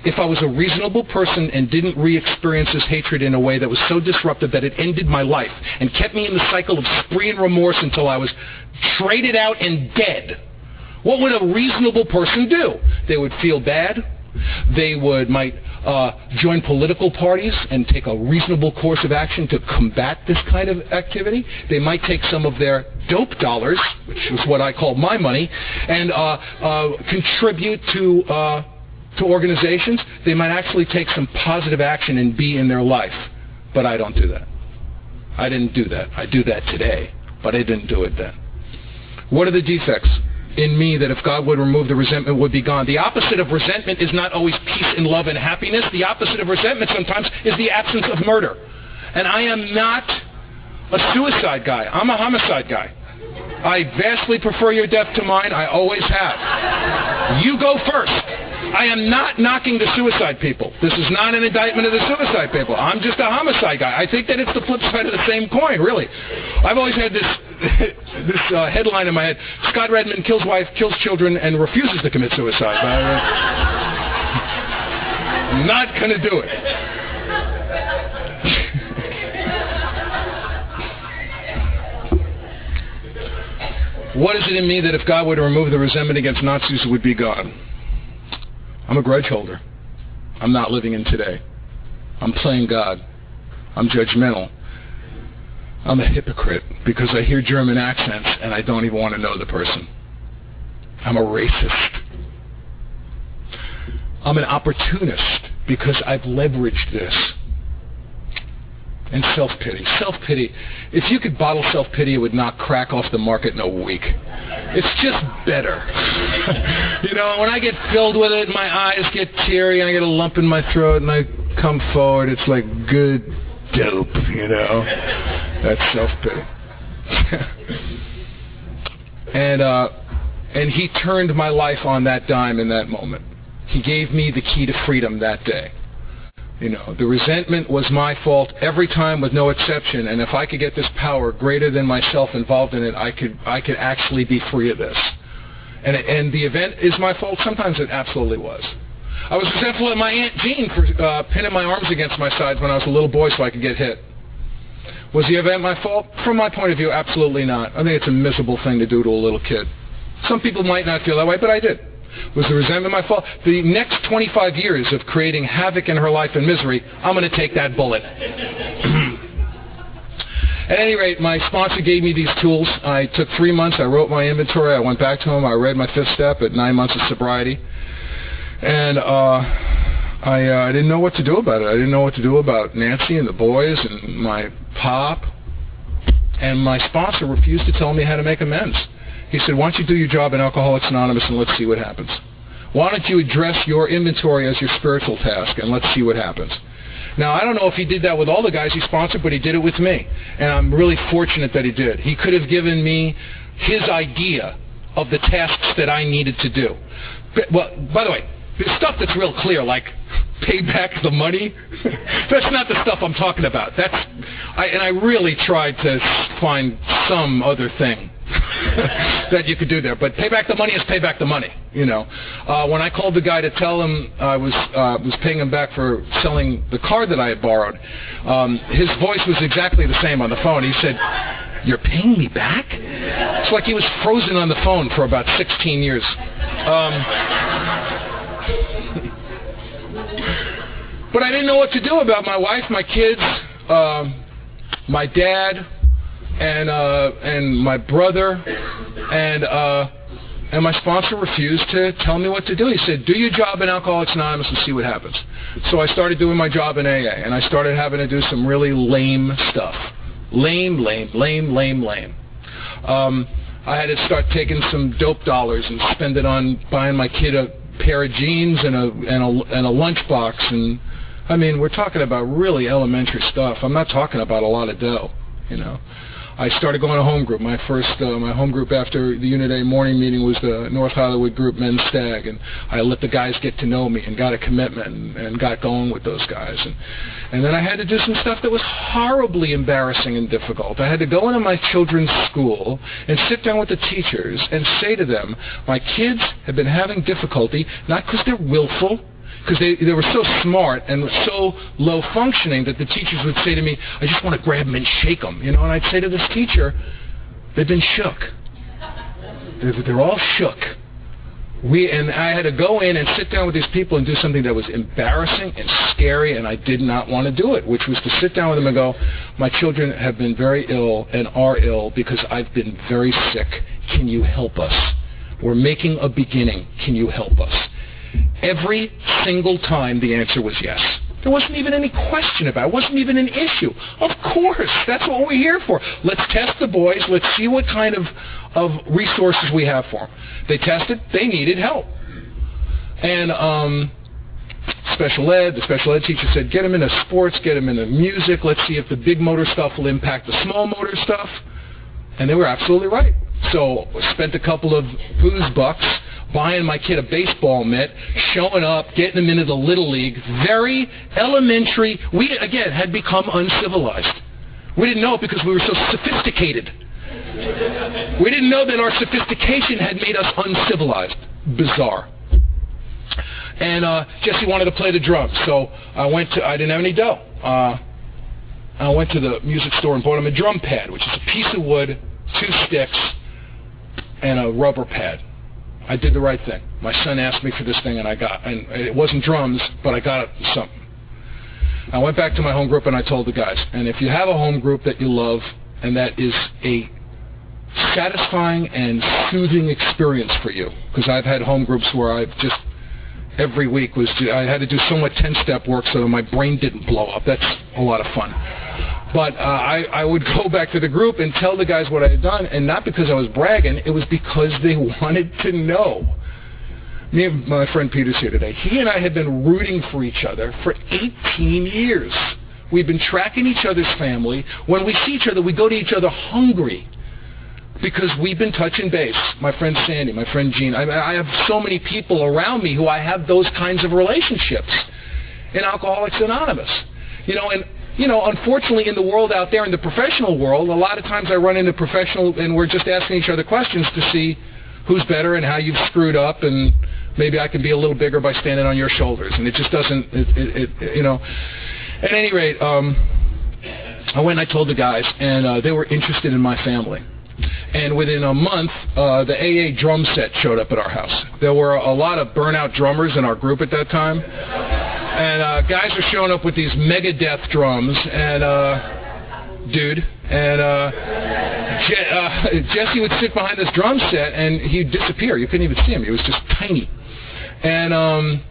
if I was a reasonable person and didn't re-experience this hatred in a way that was so disruptive that it ended my life and kept me in the cycle of spree and remorse until I was traded out and dead, what would a reasonable person do? They would feel bad. They would might uh, join political parties and take a reasonable course of action to combat this kind of activity. They might take some of their dope dollars, which is what I call my money, and uh, uh, contribute to uh, to organizations, they might actually take some positive action and be in their life. But I don't do that. I didn't do that. I do that today, but I didn't do it then. What are the defects in me that if God would remove the resentment would be gone? The opposite of resentment is not always peace and love and happiness. The opposite of resentment sometimes is the absence of murder. And I am not a suicide guy. I'm a homicide guy. I vastly prefer your death to mine. I always have. You go first. I am not knocking the suicide people. This is not an indictment of the suicide people. I'm just a homicide guy. I think that it's the flip side of the same coin, really. I've always had this [LAUGHS] this uh, headline in my head: Scott Redmond kills wife, kills children, and refuses to commit suicide. Uh, not to do it. [LAUGHS] what is it in me that if God were to remove the resentment against Nazis, it would be gone? I'm a grudge holder. I'm not living in today. I'm playing God. I'm judgmental. I'm a hypocrite because I hear German accents and I don't even want to know the person. I'm a racist. I'm an opportunist because I've leveraged this and self-pity. Self-pity. If you could bottle self-pity, it would knock crack off the market in a week. It's just better. [LAUGHS] you know, when I get filled with it, my eyes get teary, and I get a lump in my throat, and I come forward, it's like good dope, you know? That's self-pity. [LAUGHS] and, uh, and he turned my life on that dime in that moment. He gave me the key to freedom that day. You know, the resentment was my fault every time with no exception. And if I could get this power greater than myself involved in it, I could, I could actually be free of this. And, and the event is my fault. Sometimes it absolutely was. I was resentful at my Aunt Jean for uh, pinning my arms against my sides when I was a little boy so I could get hit. Was the event my fault? From my point of view, absolutely not. I think it's a miserable thing to do to a little kid. Some people might not feel that way, but I did. Was the resentment my fault? The next 25 years of creating havoc in her life and misery, I'm going to take that bullet. [CLEARS THROAT] At any rate, my sponsor gave me these tools. I took three months. I wrote my inventory. I went back to him. I read my fifth step at nine months of sobriety. And uh, I, uh, I didn't know what to do about it. I didn't know what to do about Nancy and the boys and my pop. And my sponsor refused to tell me how to make amends. He said, why don't you do your job in Alcoholics Anonymous and let's see what happens. Why don't you address your inventory as your spiritual task and let's see what happens. Now, I don't know if he did that with all the guys he sponsored, but he did it with me. And I'm really fortunate that he did. He could have given me his idea of the tasks that I needed to do. But, well, by the way, there's stuff that's real clear, like pay back the money. [LAUGHS] that's not the stuff I'm talking about. That's, I, and I really tried to find some other thing [LAUGHS] that you could do there. But pay back the money is pay back the money. You know, uh, when I called the guy to tell him I was uh, was paying him back for selling the car that I had borrowed, um, his voice was exactly the same on the phone. He said, "You're paying me back?" It's like he was frozen on the phone for about 16 years. Um, [LAUGHS] but I didn't know what to do about my wife, my kids, uh, my dad, and uh, and my brother, and uh, and my sponsor refused to tell me what to do. He said, "Do your job in Alcoholics Anonymous and see what happens." So I started doing my job in AA, and I started having to do some really lame stuff. Lame, lame, lame, lame, lame. Um, I had to start taking some dope dollars and spend it on buying my kid a pair of jeans and a and a and a lunchbox and I mean we're talking about really elementary stuff. I'm not talking about a lot of dough, you know. I started going to home group. My first, uh, my home group after the Unit A morning meeting was the North Hollywood Group Men's Stag, and I let the guys get to know me and got a commitment and, and got going with those guys. And, and then I had to do some stuff that was horribly embarrassing and difficult. I had to go into my children's school and sit down with the teachers and say to them, my kids have been having difficulty, not because they're willful, because they, they were so smart and so low functioning that the teachers would say to me, I just want to grab them and shake them, you know, and I'd say to this teacher, they've been shook. They're, they're all shook. We, and I had to go in and sit down with these people and do something that was embarrassing and scary, and I did not want to do it, which was to sit down with them and go, my children have been very ill and are ill because I've been very sick. Can you help us? We're making a beginning. Can you help us? Every single time the answer was yes. There wasn't even any question about it. It wasn't even an issue. Of course, that's what we're here for. Let's test the boys. Let's see what kind of, of resources we have for them. They tested. They needed help. And um, special ed, the special ed teacher said, get them into sports, get them into music. Let's see if the big motor stuff will impact the small motor stuff. And they were absolutely right. So spent a couple of booze bucks buying my kid a baseball mitt, showing up, getting him into the Little League. Very elementary. We, again, had become uncivilized. We didn't know it because we were so sophisticated. We didn't know that our sophistication had made us uncivilized. Bizarre. And uh, Jesse wanted to play the drums, so I went to, I didn't have any dough. Uh, I went to the music store and bought him a drum pad, which is a piece of wood, two sticks, and a rubber pad. I did the right thing. My son asked me for this thing, and I got, and it wasn't drums, but I got something. I went back to my home group and I told the guys, and if you have a home group that you love and that is a satisfying and soothing experience for you, because I've had home groups where I've just every week was I had to do so much 10-step work so that my brain didn't blow up. That's a lot of fun. But uh, I, I would [LAUGHS] go back to the group and tell the guys what I had done, and not because I was bragging, it was because they [LAUGHS] wanted to know. Me and my friend Peter's here today. He and I had been rooting for each other for 18 years. We've been tracking each other's family. When we see each other, we go to each other hungry because we've been touching base. My friend Sandy, my friend Gene. I, I have so many people around me who I have those kinds of relationships in Alcoholics Anonymous. You know, and you know, unfortunately, in the world out there, in the professional world, a lot of times I run into professional, and we're just asking each other questions to see who's better and how you've screwed up, and maybe I can be a little bigger by standing on your shoulders. And it just doesn't, it, it, it you know. At any rate, um, I went and I told the guys, and uh, they were interested in my family. And within a month, uh, the AA drum set showed up at our house. There were a lot of burnout drummers in our group at that time and uh, guys are showing up with these Megadeth drums, and uh, dude, and uh, Je- uh, [LAUGHS] Jesse would sit behind this drum set, and he'd disappear. You couldn't even see him. He was just tiny. And um,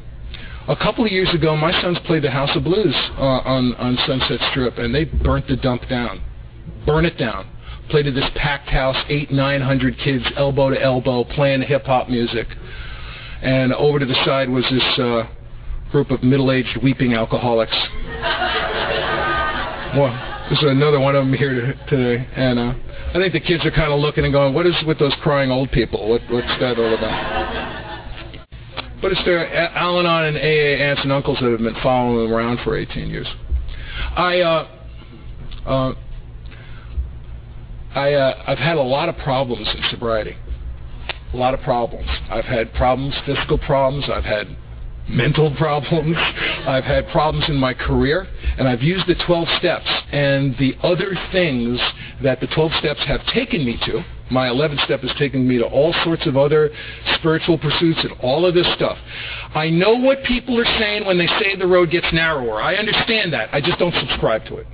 a couple of years ago, my sons played the House of Blues on on Sunset Strip, and they burnt the dump down, burn it down. Played at this packed house, eight, nine hundred kids, elbow to elbow, playing hip hop music. And over to the side was this uh, group of middle-aged weeping alcoholics. well, this is another one of them here today, and uh, I think the kids are kind of looking and going, "What is with those crying old people? What, what's that all about?" But it's their Al-Anon and AA aunts and uncles that have been following them around for 18 years. I, uh, uh, I, uh, I've had a lot of problems in sobriety. A lot of problems. I've had problems, physical problems. I've had mental problems. I've had problems in my career, and I've used the 12 steps and the other things that the 12 steps have taken me to. My 11th step has taken me to all sorts of other spiritual pursuits and all of this stuff. I know what people are saying when they say the road gets narrower. I understand that. I just don't subscribe to it.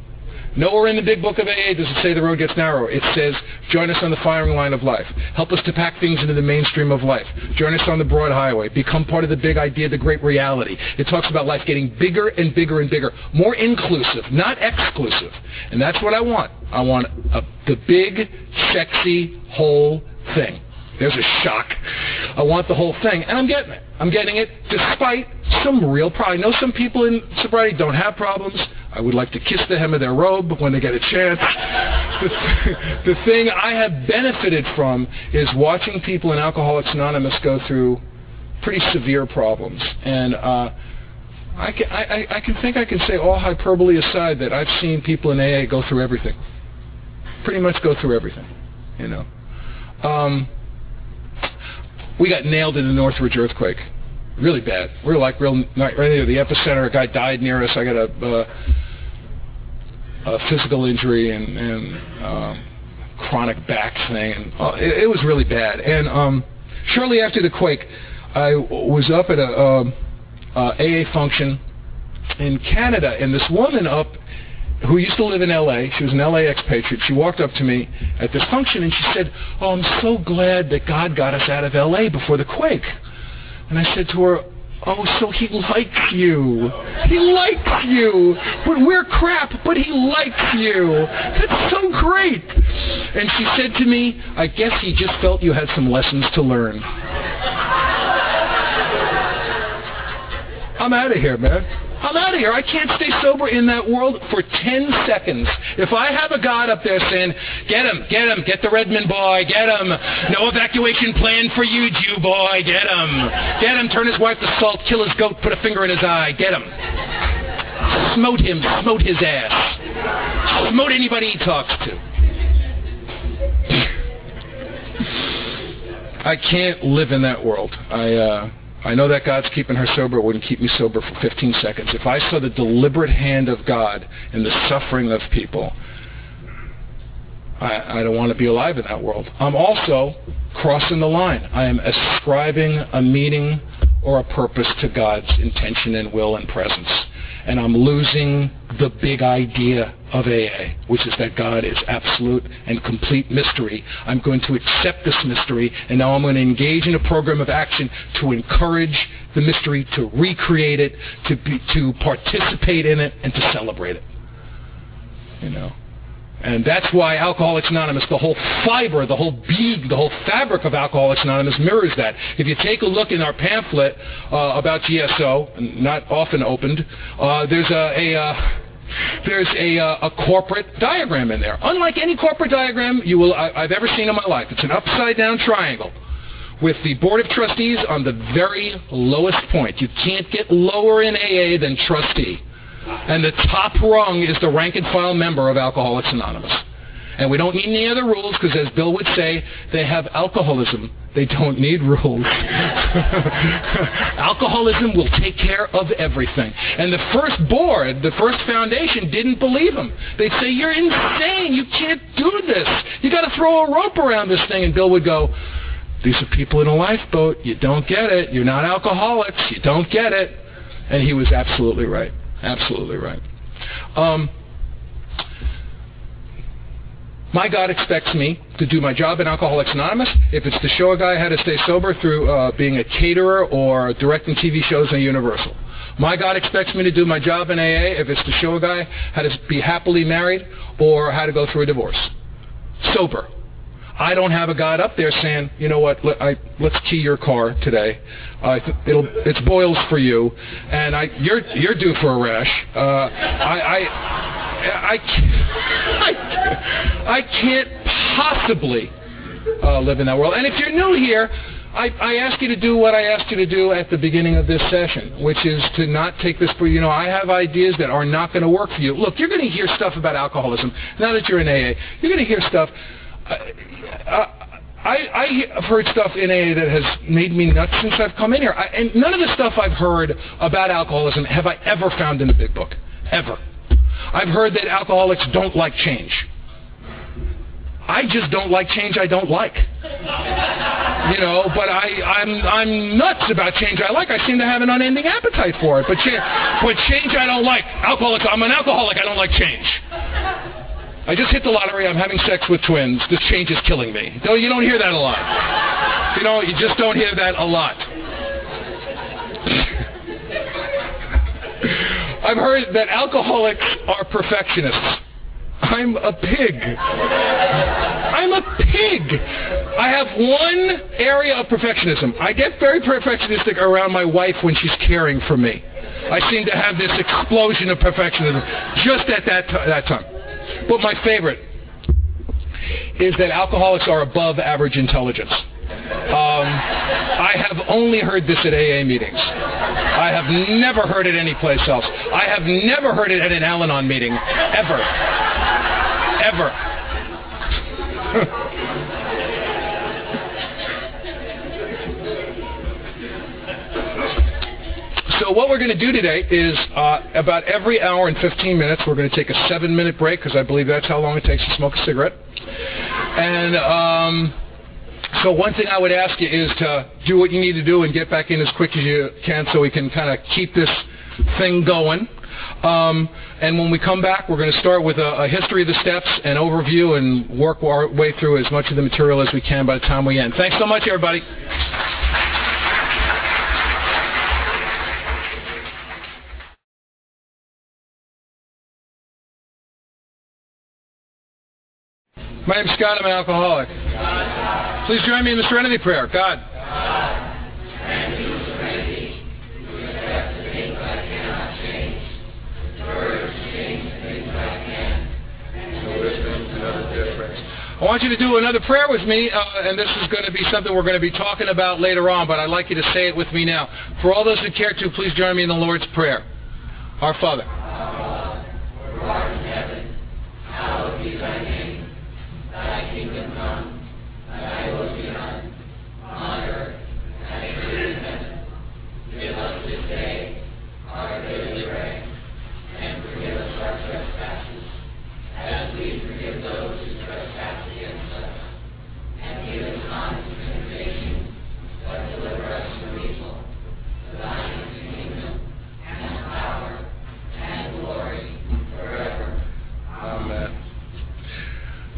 Nowhere in the big book of AA does it say the road gets narrow. It says, join us on the firing line of life. Help us to pack things into the mainstream of life. Join us on the broad highway. Become part of the big idea, the great reality. It talks about life getting bigger and bigger and bigger. More inclusive, not exclusive. And that's what I want. I want a, the big, sexy, whole thing. There's a shock. I want the whole thing, and I'm getting it. I'm getting it despite some real problem. I know some people in sobriety don't have problems. I would like to kiss the hem of their robe when they get a chance. the, th- [LAUGHS] the thing I have benefited from is watching people in Alcoholics Anonymous go through pretty severe problems. And uh, I, can, I, I can think I can say all hyperbole aside that I've seen people in AA go through everything. Pretty much go through everything, you know. Um, we got nailed in the Northridge earthquake. Really bad. We are like real right near the epicenter. A guy died near us. I got a, uh, a physical injury and, and um, chronic back thing. And uh, it, it, was really bad. And um, shortly after the quake, I was up at a, um, a AA function in Canada, and this woman up who used to live in L.A. She was an L.A. expatriate. She walked up to me at this function and she said, "Oh, I'm so glad that God got us out of L.A. before the quake." And I said to her, "Oh, so He likes you. He likes you. But we're crap, but He likes you. That's so great." And she said to me, "I guess He just felt you had some lessons to learn." I'm out of here, man. I'm out of here. I can't stay sober in that world for 10 seconds. If I have a God up there saying, get him, get him, get the Redmond boy, get him. No evacuation plan for you, Jew boy, get him. Get him, turn his wife to salt, kill his goat, put a finger in his eye, get him. Smote him, smote his ass. Smote anybody he talks to. [LAUGHS] I can't live in that world. I, uh, I know that God's keeping her sober. It wouldn't keep me sober for 15 seconds. If I saw the deliberate hand of God in the suffering of people, I, I don't want to be alive in that world. I'm also crossing the line. I am ascribing a meaning or a purpose to God's intention and will and presence and I'm losing the big idea of AA, which is that God is absolute and complete mystery. I'm going to accept this mystery, and now I'm going to engage in a program of action to encourage the mystery, to recreate it, to be, to participate in it, and to celebrate it. You know. And that's why Alcoholics Anonymous, the whole fiber, the whole being, the whole fabric of Alcoholics Anonymous mirrors that. If you take a look in our pamphlet uh, about GSO, not often opened, uh, there's a, a uh, there's a, uh, a corporate diagram in there. Unlike any corporate diagram you will I, I've ever seen in my life. It's an upside down triangle with the Board of Trustees on the very lowest point. You can't get lower in AA than trustee. And the top rung is the rank and file member of Alcoholics Anonymous. And we don't need any other rules because, as Bill would say, they have alcoholism. They don't need rules. [LAUGHS] alcoholism will take care of everything. And the first board, the first foundation, didn't believe him. They'd say, You're insane. You can't do this. You got to throw a rope around this thing. And Bill would go, These are people in a lifeboat. You don't get it. You're not alcoholics. You don't get it. And he was absolutely right. Absolutely right. Um, my God expects me to do my job in Alcoholics Anonymous. If it's to show a guy how to stay sober through uh, being a caterer or directing TV shows on Universal. My God expects me to do my job in AA if it's to show a guy how to be happily married or how to go through a divorce. Sober. I don't have a God up there saying, you know what, let, I, let's key your car today. Uh, it'll, it's boils for you, and I, you're, you're due for a rash. Uh, I, I, I, [LAUGHS] I, can't possibly uh, live in that world. And if you're new here, I, I, ask you to do what I asked you to do at the beginning of this session, which is to not take this for, you know, I have ideas that are not going to work for you. Look, you're going to hear stuff about alcoholism. Now that you're in AA, you're going to hear stuff. Uh, I, I have heard stuff in AA that has made me nuts since I've come in here. I, and none of the stuff I've heard about alcoholism have I ever found in the big book. Ever. I've heard that alcoholics don't like change. I just don't like change I don't like. You know, but I, I'm, I'm nuts about change I like. I seem to have an unending appetite for it. But, cha- but change I don't like. Alcoholics, I'm an alcoholic. I don't like change. I just hit the lottery. I'm having sex with twins. This change is killing me. No, you don't hear that a lot. You know, you just don't hear that a lot. [LAUGHS] I've heard that alcoholics are perfectionists. I'm a pig. I'm a pig. I have one area of perfectionism. I get very perfectionistic around my wife when she's caring for me. I seem to have this explosion of perfectionism just at that, t- that time. But my favorite is that alcoholics are above average intelligence. Um, I have only heard this at AA meetings. I have never heard it anyplace else. I have never heard it at an Al-Anon meeting, ever. Ever. [LAUGHS] So what we're going to do today is uh, about every hour and 15 minutes, we're going to take a seven-minute break because I believe that's how long it takes to smoke a cigarette. And um, so one thing I would ask you is to do what you need to do and get back in as quick as you can so we can kind of keep this thing going. Um, and when we come back, we're going to start with a, a, history of the steps, an overview, and work our way through as much of the material as we can by the time we end. Thanks so much, everybody. My name's Scott. I'm an alcoholic. Please join me in the Serenity Prayer. God. I want you to do another prayer with me, uh, and this is going to be something we're going to be talking about later on, but I'd like you to say it with me now. For all those who care to, please join me in the Lord's Prayer. Our Father. thy kingdom come. Thy will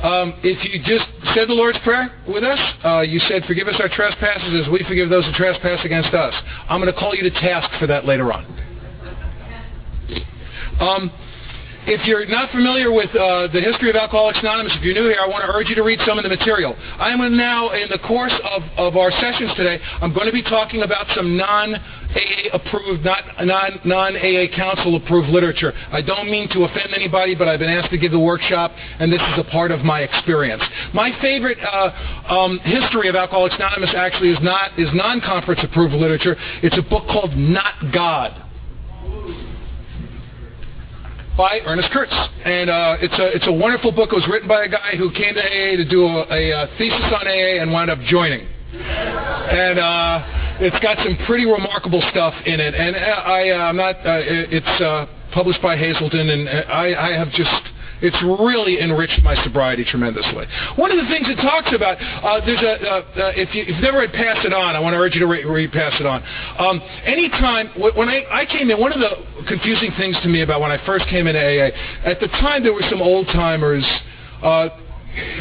Um, if you just said the Lord's Prayer with us, uh, you said, forgive us our trespasses as we forgive those who trespass against us. I'm going to call you to task for that later on. Um, if you're not familiar with uh, the history of Alcoholics Anonymous, if you're new here, I want to urge you to read some of the material. I am now, in the course of, of our sessions today, I'm going to be talking about some non-AA approved, not non, non-AA council approved literature. I don't mean to offend anybody, but I've been asked to give the workshop, and this is a part of my experience. My favorite uh, um, history of Alcoholics Anonymous actually is not is non-conference approved literature. It's a book called Not God by Ernest Kurtz. And uh, it's, a, it's a wonderful book. It was written by a guy who came to AA to do a, a, a thesis on AA and wound up joining. And uh, it's got some pretty remarkable stuff in it. And uh, I, uh, I'm not, uh, it's uh, published by Hazelden, and I, I have just it's really enriched my sobriety tremendously. One of the things it talks about, uh, there's a, uh, uh, if, you, have never read Pass It On, I want to urge you to read, read Pass It On. Um, anytime, when I, I came in, one of the confusing things to me about when I first came into AA, at the time there were some old timers uh,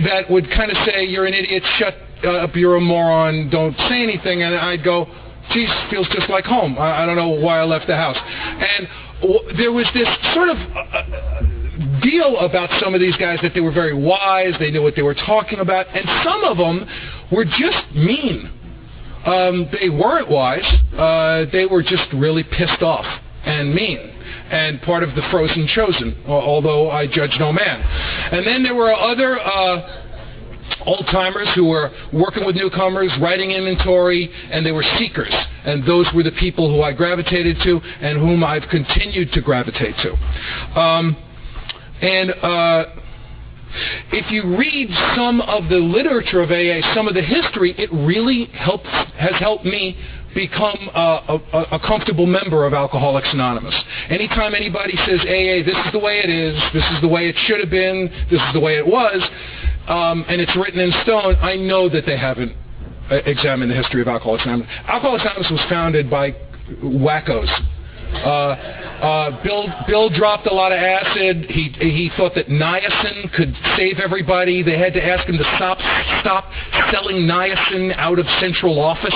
that would kind of say, you're an idiot, shut up, you're a moron, don't say anything, and I'd go, geez, feels just like home. I, I don't know why I left the house. And w- there was this sort of uh, deal about some of these guys that they were very wise, they knew what they were talking about, and some of them were just mean. Um, they weren't wise. Uh, they were just really pissed off and mean and part of the frozen chosen, although I judge no man. And then there were other uh, old timers who were working with newcomers, writing inventory, and they were seekers. And those were the people who I gravitated to and whom I've continued to gravitate to. Um, and uh, if you read some of the literature of AA, some of the history, it really helps, has helped me become a, a, a, comfortable member of Alcoholics Anonymous. Anytime anybody says, AA, this is the way it is, this is the way it should have been, this is the way it was, um, and it's written in stone, I know that they haven't uh, examined the history of Alcoholics Anonymous. Alcoholics Anonymous was founded by wackos Uh, uh, Bill Bill dropped a lot of acid. He he thought that niacin could save everybody. They had to ask him to stop stop selling niacin out of central office.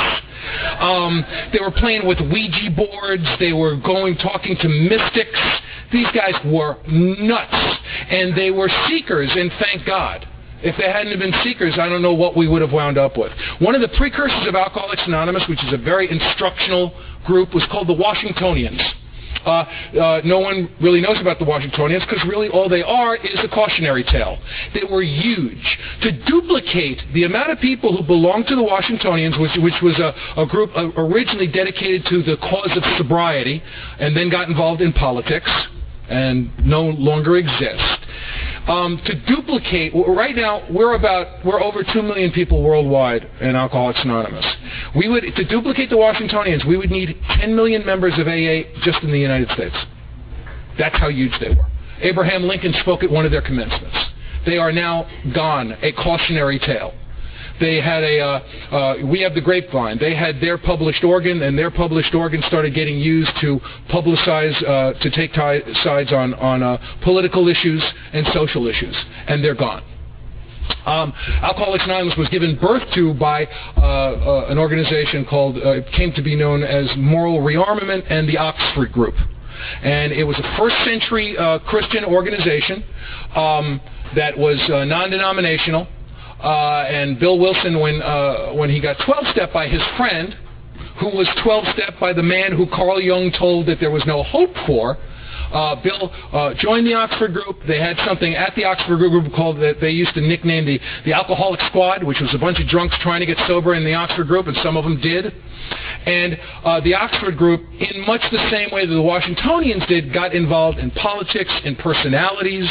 Um, they were playing with Ouija boards. They were going talking to mystics. These guys were nuts, and they were seekers. And thank God. If they hadn't been seekers, I don't know what we would have wound up with. One of the precursors of Alcoholics Anonymous, which is a very instructional group, was called the Washingtonians. Uh, uh, no one really knows about the Washingtonians because really all they are is a cautionary tale. They were huge. To duplicate the amount of people who belonged to the Washingtonians, which, which was a, a group uh, originally dedicated to the cause of sobriety and then got involved in politics and no longer exist. Um, to duplicate, right now we're about we're over two million people worldwide in Alcoholics Anonymous. We would to duplicate the Washingtonians, we would need 10 million members of AA just in the United States. That's how huge they were. Abraham Lincoln spoke at one of their commencements. They are now gone, a cautionary tale. They had a, uh, uh, we have the grapevine. They had their published organ, and their published organ started getting used to publicize, uh, to take t- sides on, on uh, political issues and social issues, and they're gone. Um, Alcoholics Anonymous was given birth to by uh, uh, an organization called, uh, came to be known as Moral Rearmament and the Oxford Group. And it was a first century uh, Christian organization um, that was uh, non-denominational. Uh, and Bill Wilson, when, uh, when he got 12-step by his friend, who was 12-step by the man who Carl Jung told that there was no hope for, uh, Bill uh, joined the Oxford group. They had something at the Oxford group called that they used to nickname the, the Alcoholic Squad, which was a bunch of drunks trying to get sober in the Oxford group, and some of them did. And uh, the Oxford group, in much the same way that the Washingtonians did, got involved in politics, in personalities.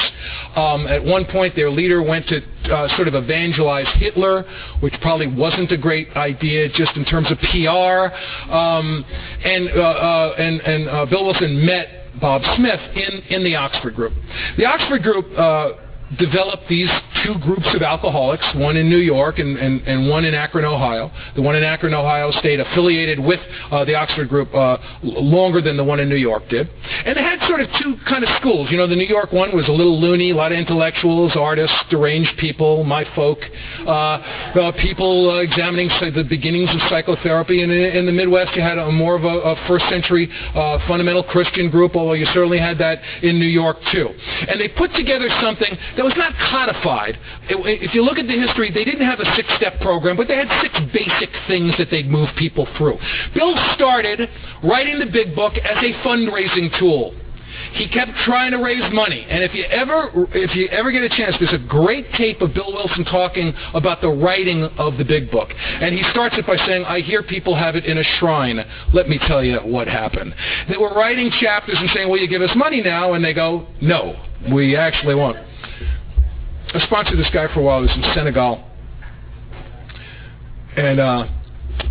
Um, at one point, their leader went to uh, sort of evangelize Hitler, which probably wasn't a great idea just in terms of PR. Um, and, uh, uh, and, and uh, Bill Wilson met Bob Smith in, in the Oxford group. The Oxford group uh, developed these two groups of alcoholics, one in New York and, and, and one in Akron, Ohio. The one in Akron, Ohio stayed affiliated with uh, the Oxford group uh, longer than the one in New York did. And they had sort of two kind of schools. You know, the New York one was a little loony, a lot of intellectuals, artists, deranged people, my folk, uh, uh people uh, examining say the beginnings of psychotherapy. And in, in, the Midwest, you had a more of a, a first century uh, fundamental Christian group, although you certainly had that in New York too. And they put together something that was not codified. If you look at the history, they didn't have a six-step program, but they had six basic things that they'd move people through. Bill started writing the big book as a fundraising tool. He kept trying to raise money. And if you ever if you ever get a chance, there's a great tape of Bill Wilson talking about the writing of the big book. And he starts it by saying, I hear people have it in a shrine. Let me tell you what happened. They were writing chapters and saying, Will you give us money now? And they go, No, we actually won't. I sponsored this guy for a while. He was in Senegal. And uh,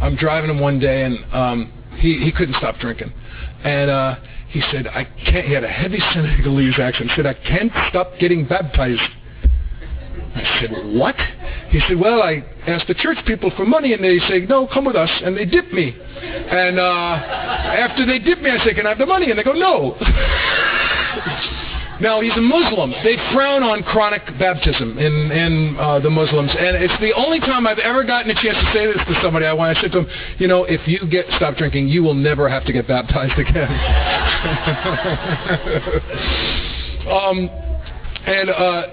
I'm driving him one day, and um, he, he couldn't stop drinking. And uh, he said, I can't, he had a heavy Senegalese accent. He said, I can't stop getting baptized. I said, what? He said, well, I asked the church people for money, and they say, no, come with us. And they dip me. And uh, after they dip me, I say, can I have the money? And they go, no. [LAUGHS] Now, he's a Muslim. They frown on chronic baptism in, in uh, the Muslims. And it's the only time I've ever gotten a chance to say this to somebody. I want to say to him, you know, if you get stop drinking, you will never have to get baptized again. [LAUGHS] um, and, uh,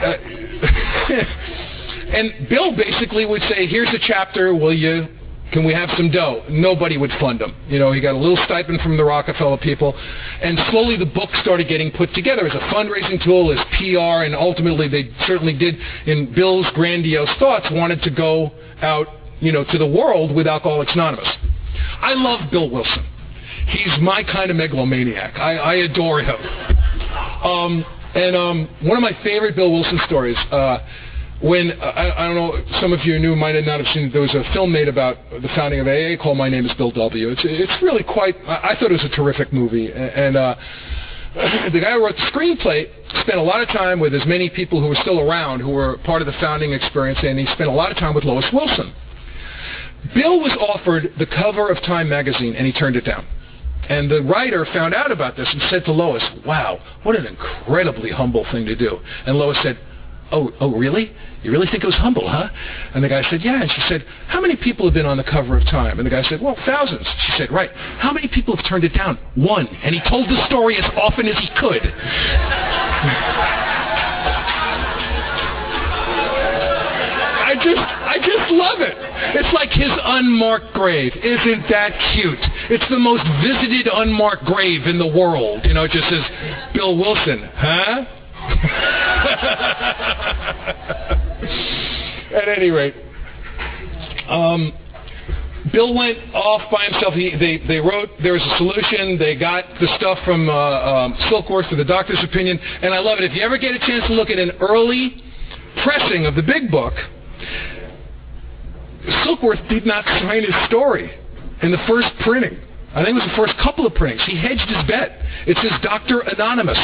uh, [LAUGHS] and Bill basically would say, here's a chapter, will you can we have some dough? Nobody would fund him. You know, he got a little stipend from the Rockefeller people. And slowly the book started getting put together as a fundraising tool, as PR, and ultimately they certainly did, in Bill's grandiose thoughts, wanted to go out, you know, to the world with Alcoholics Anonymous. I love Bill Wilson. He's my kind of megalomaniac. I, I adore him. Um, and um, one of my favorite Bill Wilson stories, uh, when I, I, don't know, some of you knew might not have seen. There was a film made about the founding of AA called My Name Is Bill W. It's it's really quite. I, thought it was a terrific movie, and uh, the guy who wrote the screenplay spent a lot of time with as many people who were still around, who were part of the founding experience, and he spent a lot of time with Lois Wilson. Bill was offered the cover of Time magazine, and he turned it down. And the writer found out about this and said to Lois, wow, what an incredibly humble thing to do. And Lois said, oh, oh, really? You really think it was humble, huh? And the guy said, yeah. And she said, how many people have been on the cover of Time? And the guy said, well, thousands. She said, right. How many people have turned it down? One. And he told the story as often as he could. I just, I just love it. It's like his unmarked grave. Isn't that cute? It's the most visited unmarked grave in the world. You know, it just says, Bill Wilson, huh? [LAUGHS] [LAUGHS] At any rate, um, Bill went off by himself. He, they, they wrote, there was a solution. They got the stuff from uh, um, Silkworth for the doctor's opinion. And I love it. If you ever get a chance to look at an early pressing of the big book, Silkworth did not sign his story in the first printing. I think it was the first couple of printings. He hedged his bet. It says Dr. Anonymous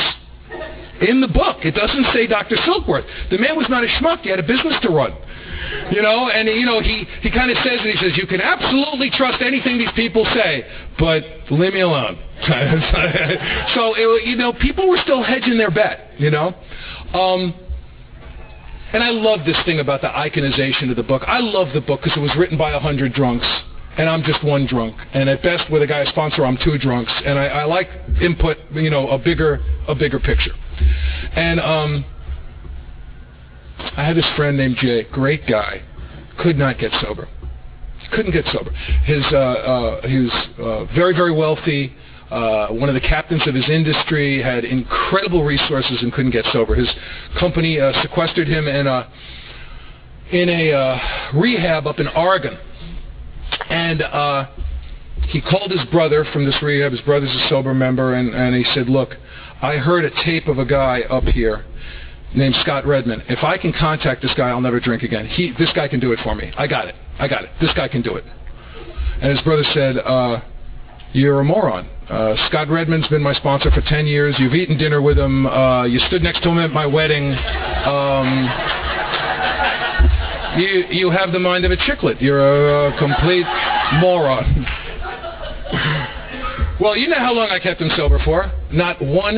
in the book. It doesn't say Dr. Silkworth. The man was not a schmuck. He had a business to run. You know, and you know, he, he kind of says it. He says, you can absolutely trust anything these people say, but leave me alone. [LAUGHS] so, it, you know, people were still hedging their bet, you know. Um, and I love this thing about the iconization of the book. I love the book because it was written by a hundred drunks, and I'm just one drunk. And at best, with a guy sponsor, I'm two drunks. And I, I like input, you know, a bigger, a bigger picture. And um, I had this friend named Jay, great guy, could not get sober. Couldn't get sober. His, uh, uh, he was uh, very, very wealthy, uh, one of the captains of his industry, had incredible resources and couldn't get sober. His company uh, sequestered him in a, in a uh, rehab up in Oregon. And uh, he called his brother from this rehab. His brother's a sober member, and, and he said, look, I heard a tape of a guy up here named Scott Redmond. If I can contact this guy, I'll never drink again. He, this guy can do it for me. I got it. I got it. This guy can do it. And his brother said, uh, you're a moron. Uh, Scott Redmond's been my sponsor for 10 years. You've eaten dinner with him. Uh, you stood next to him at my wedding. Um, you, you have the mind of a chicklet. You're a, a complete moron. [LAUGHS] Well, you know how long I kept him sober for? Not one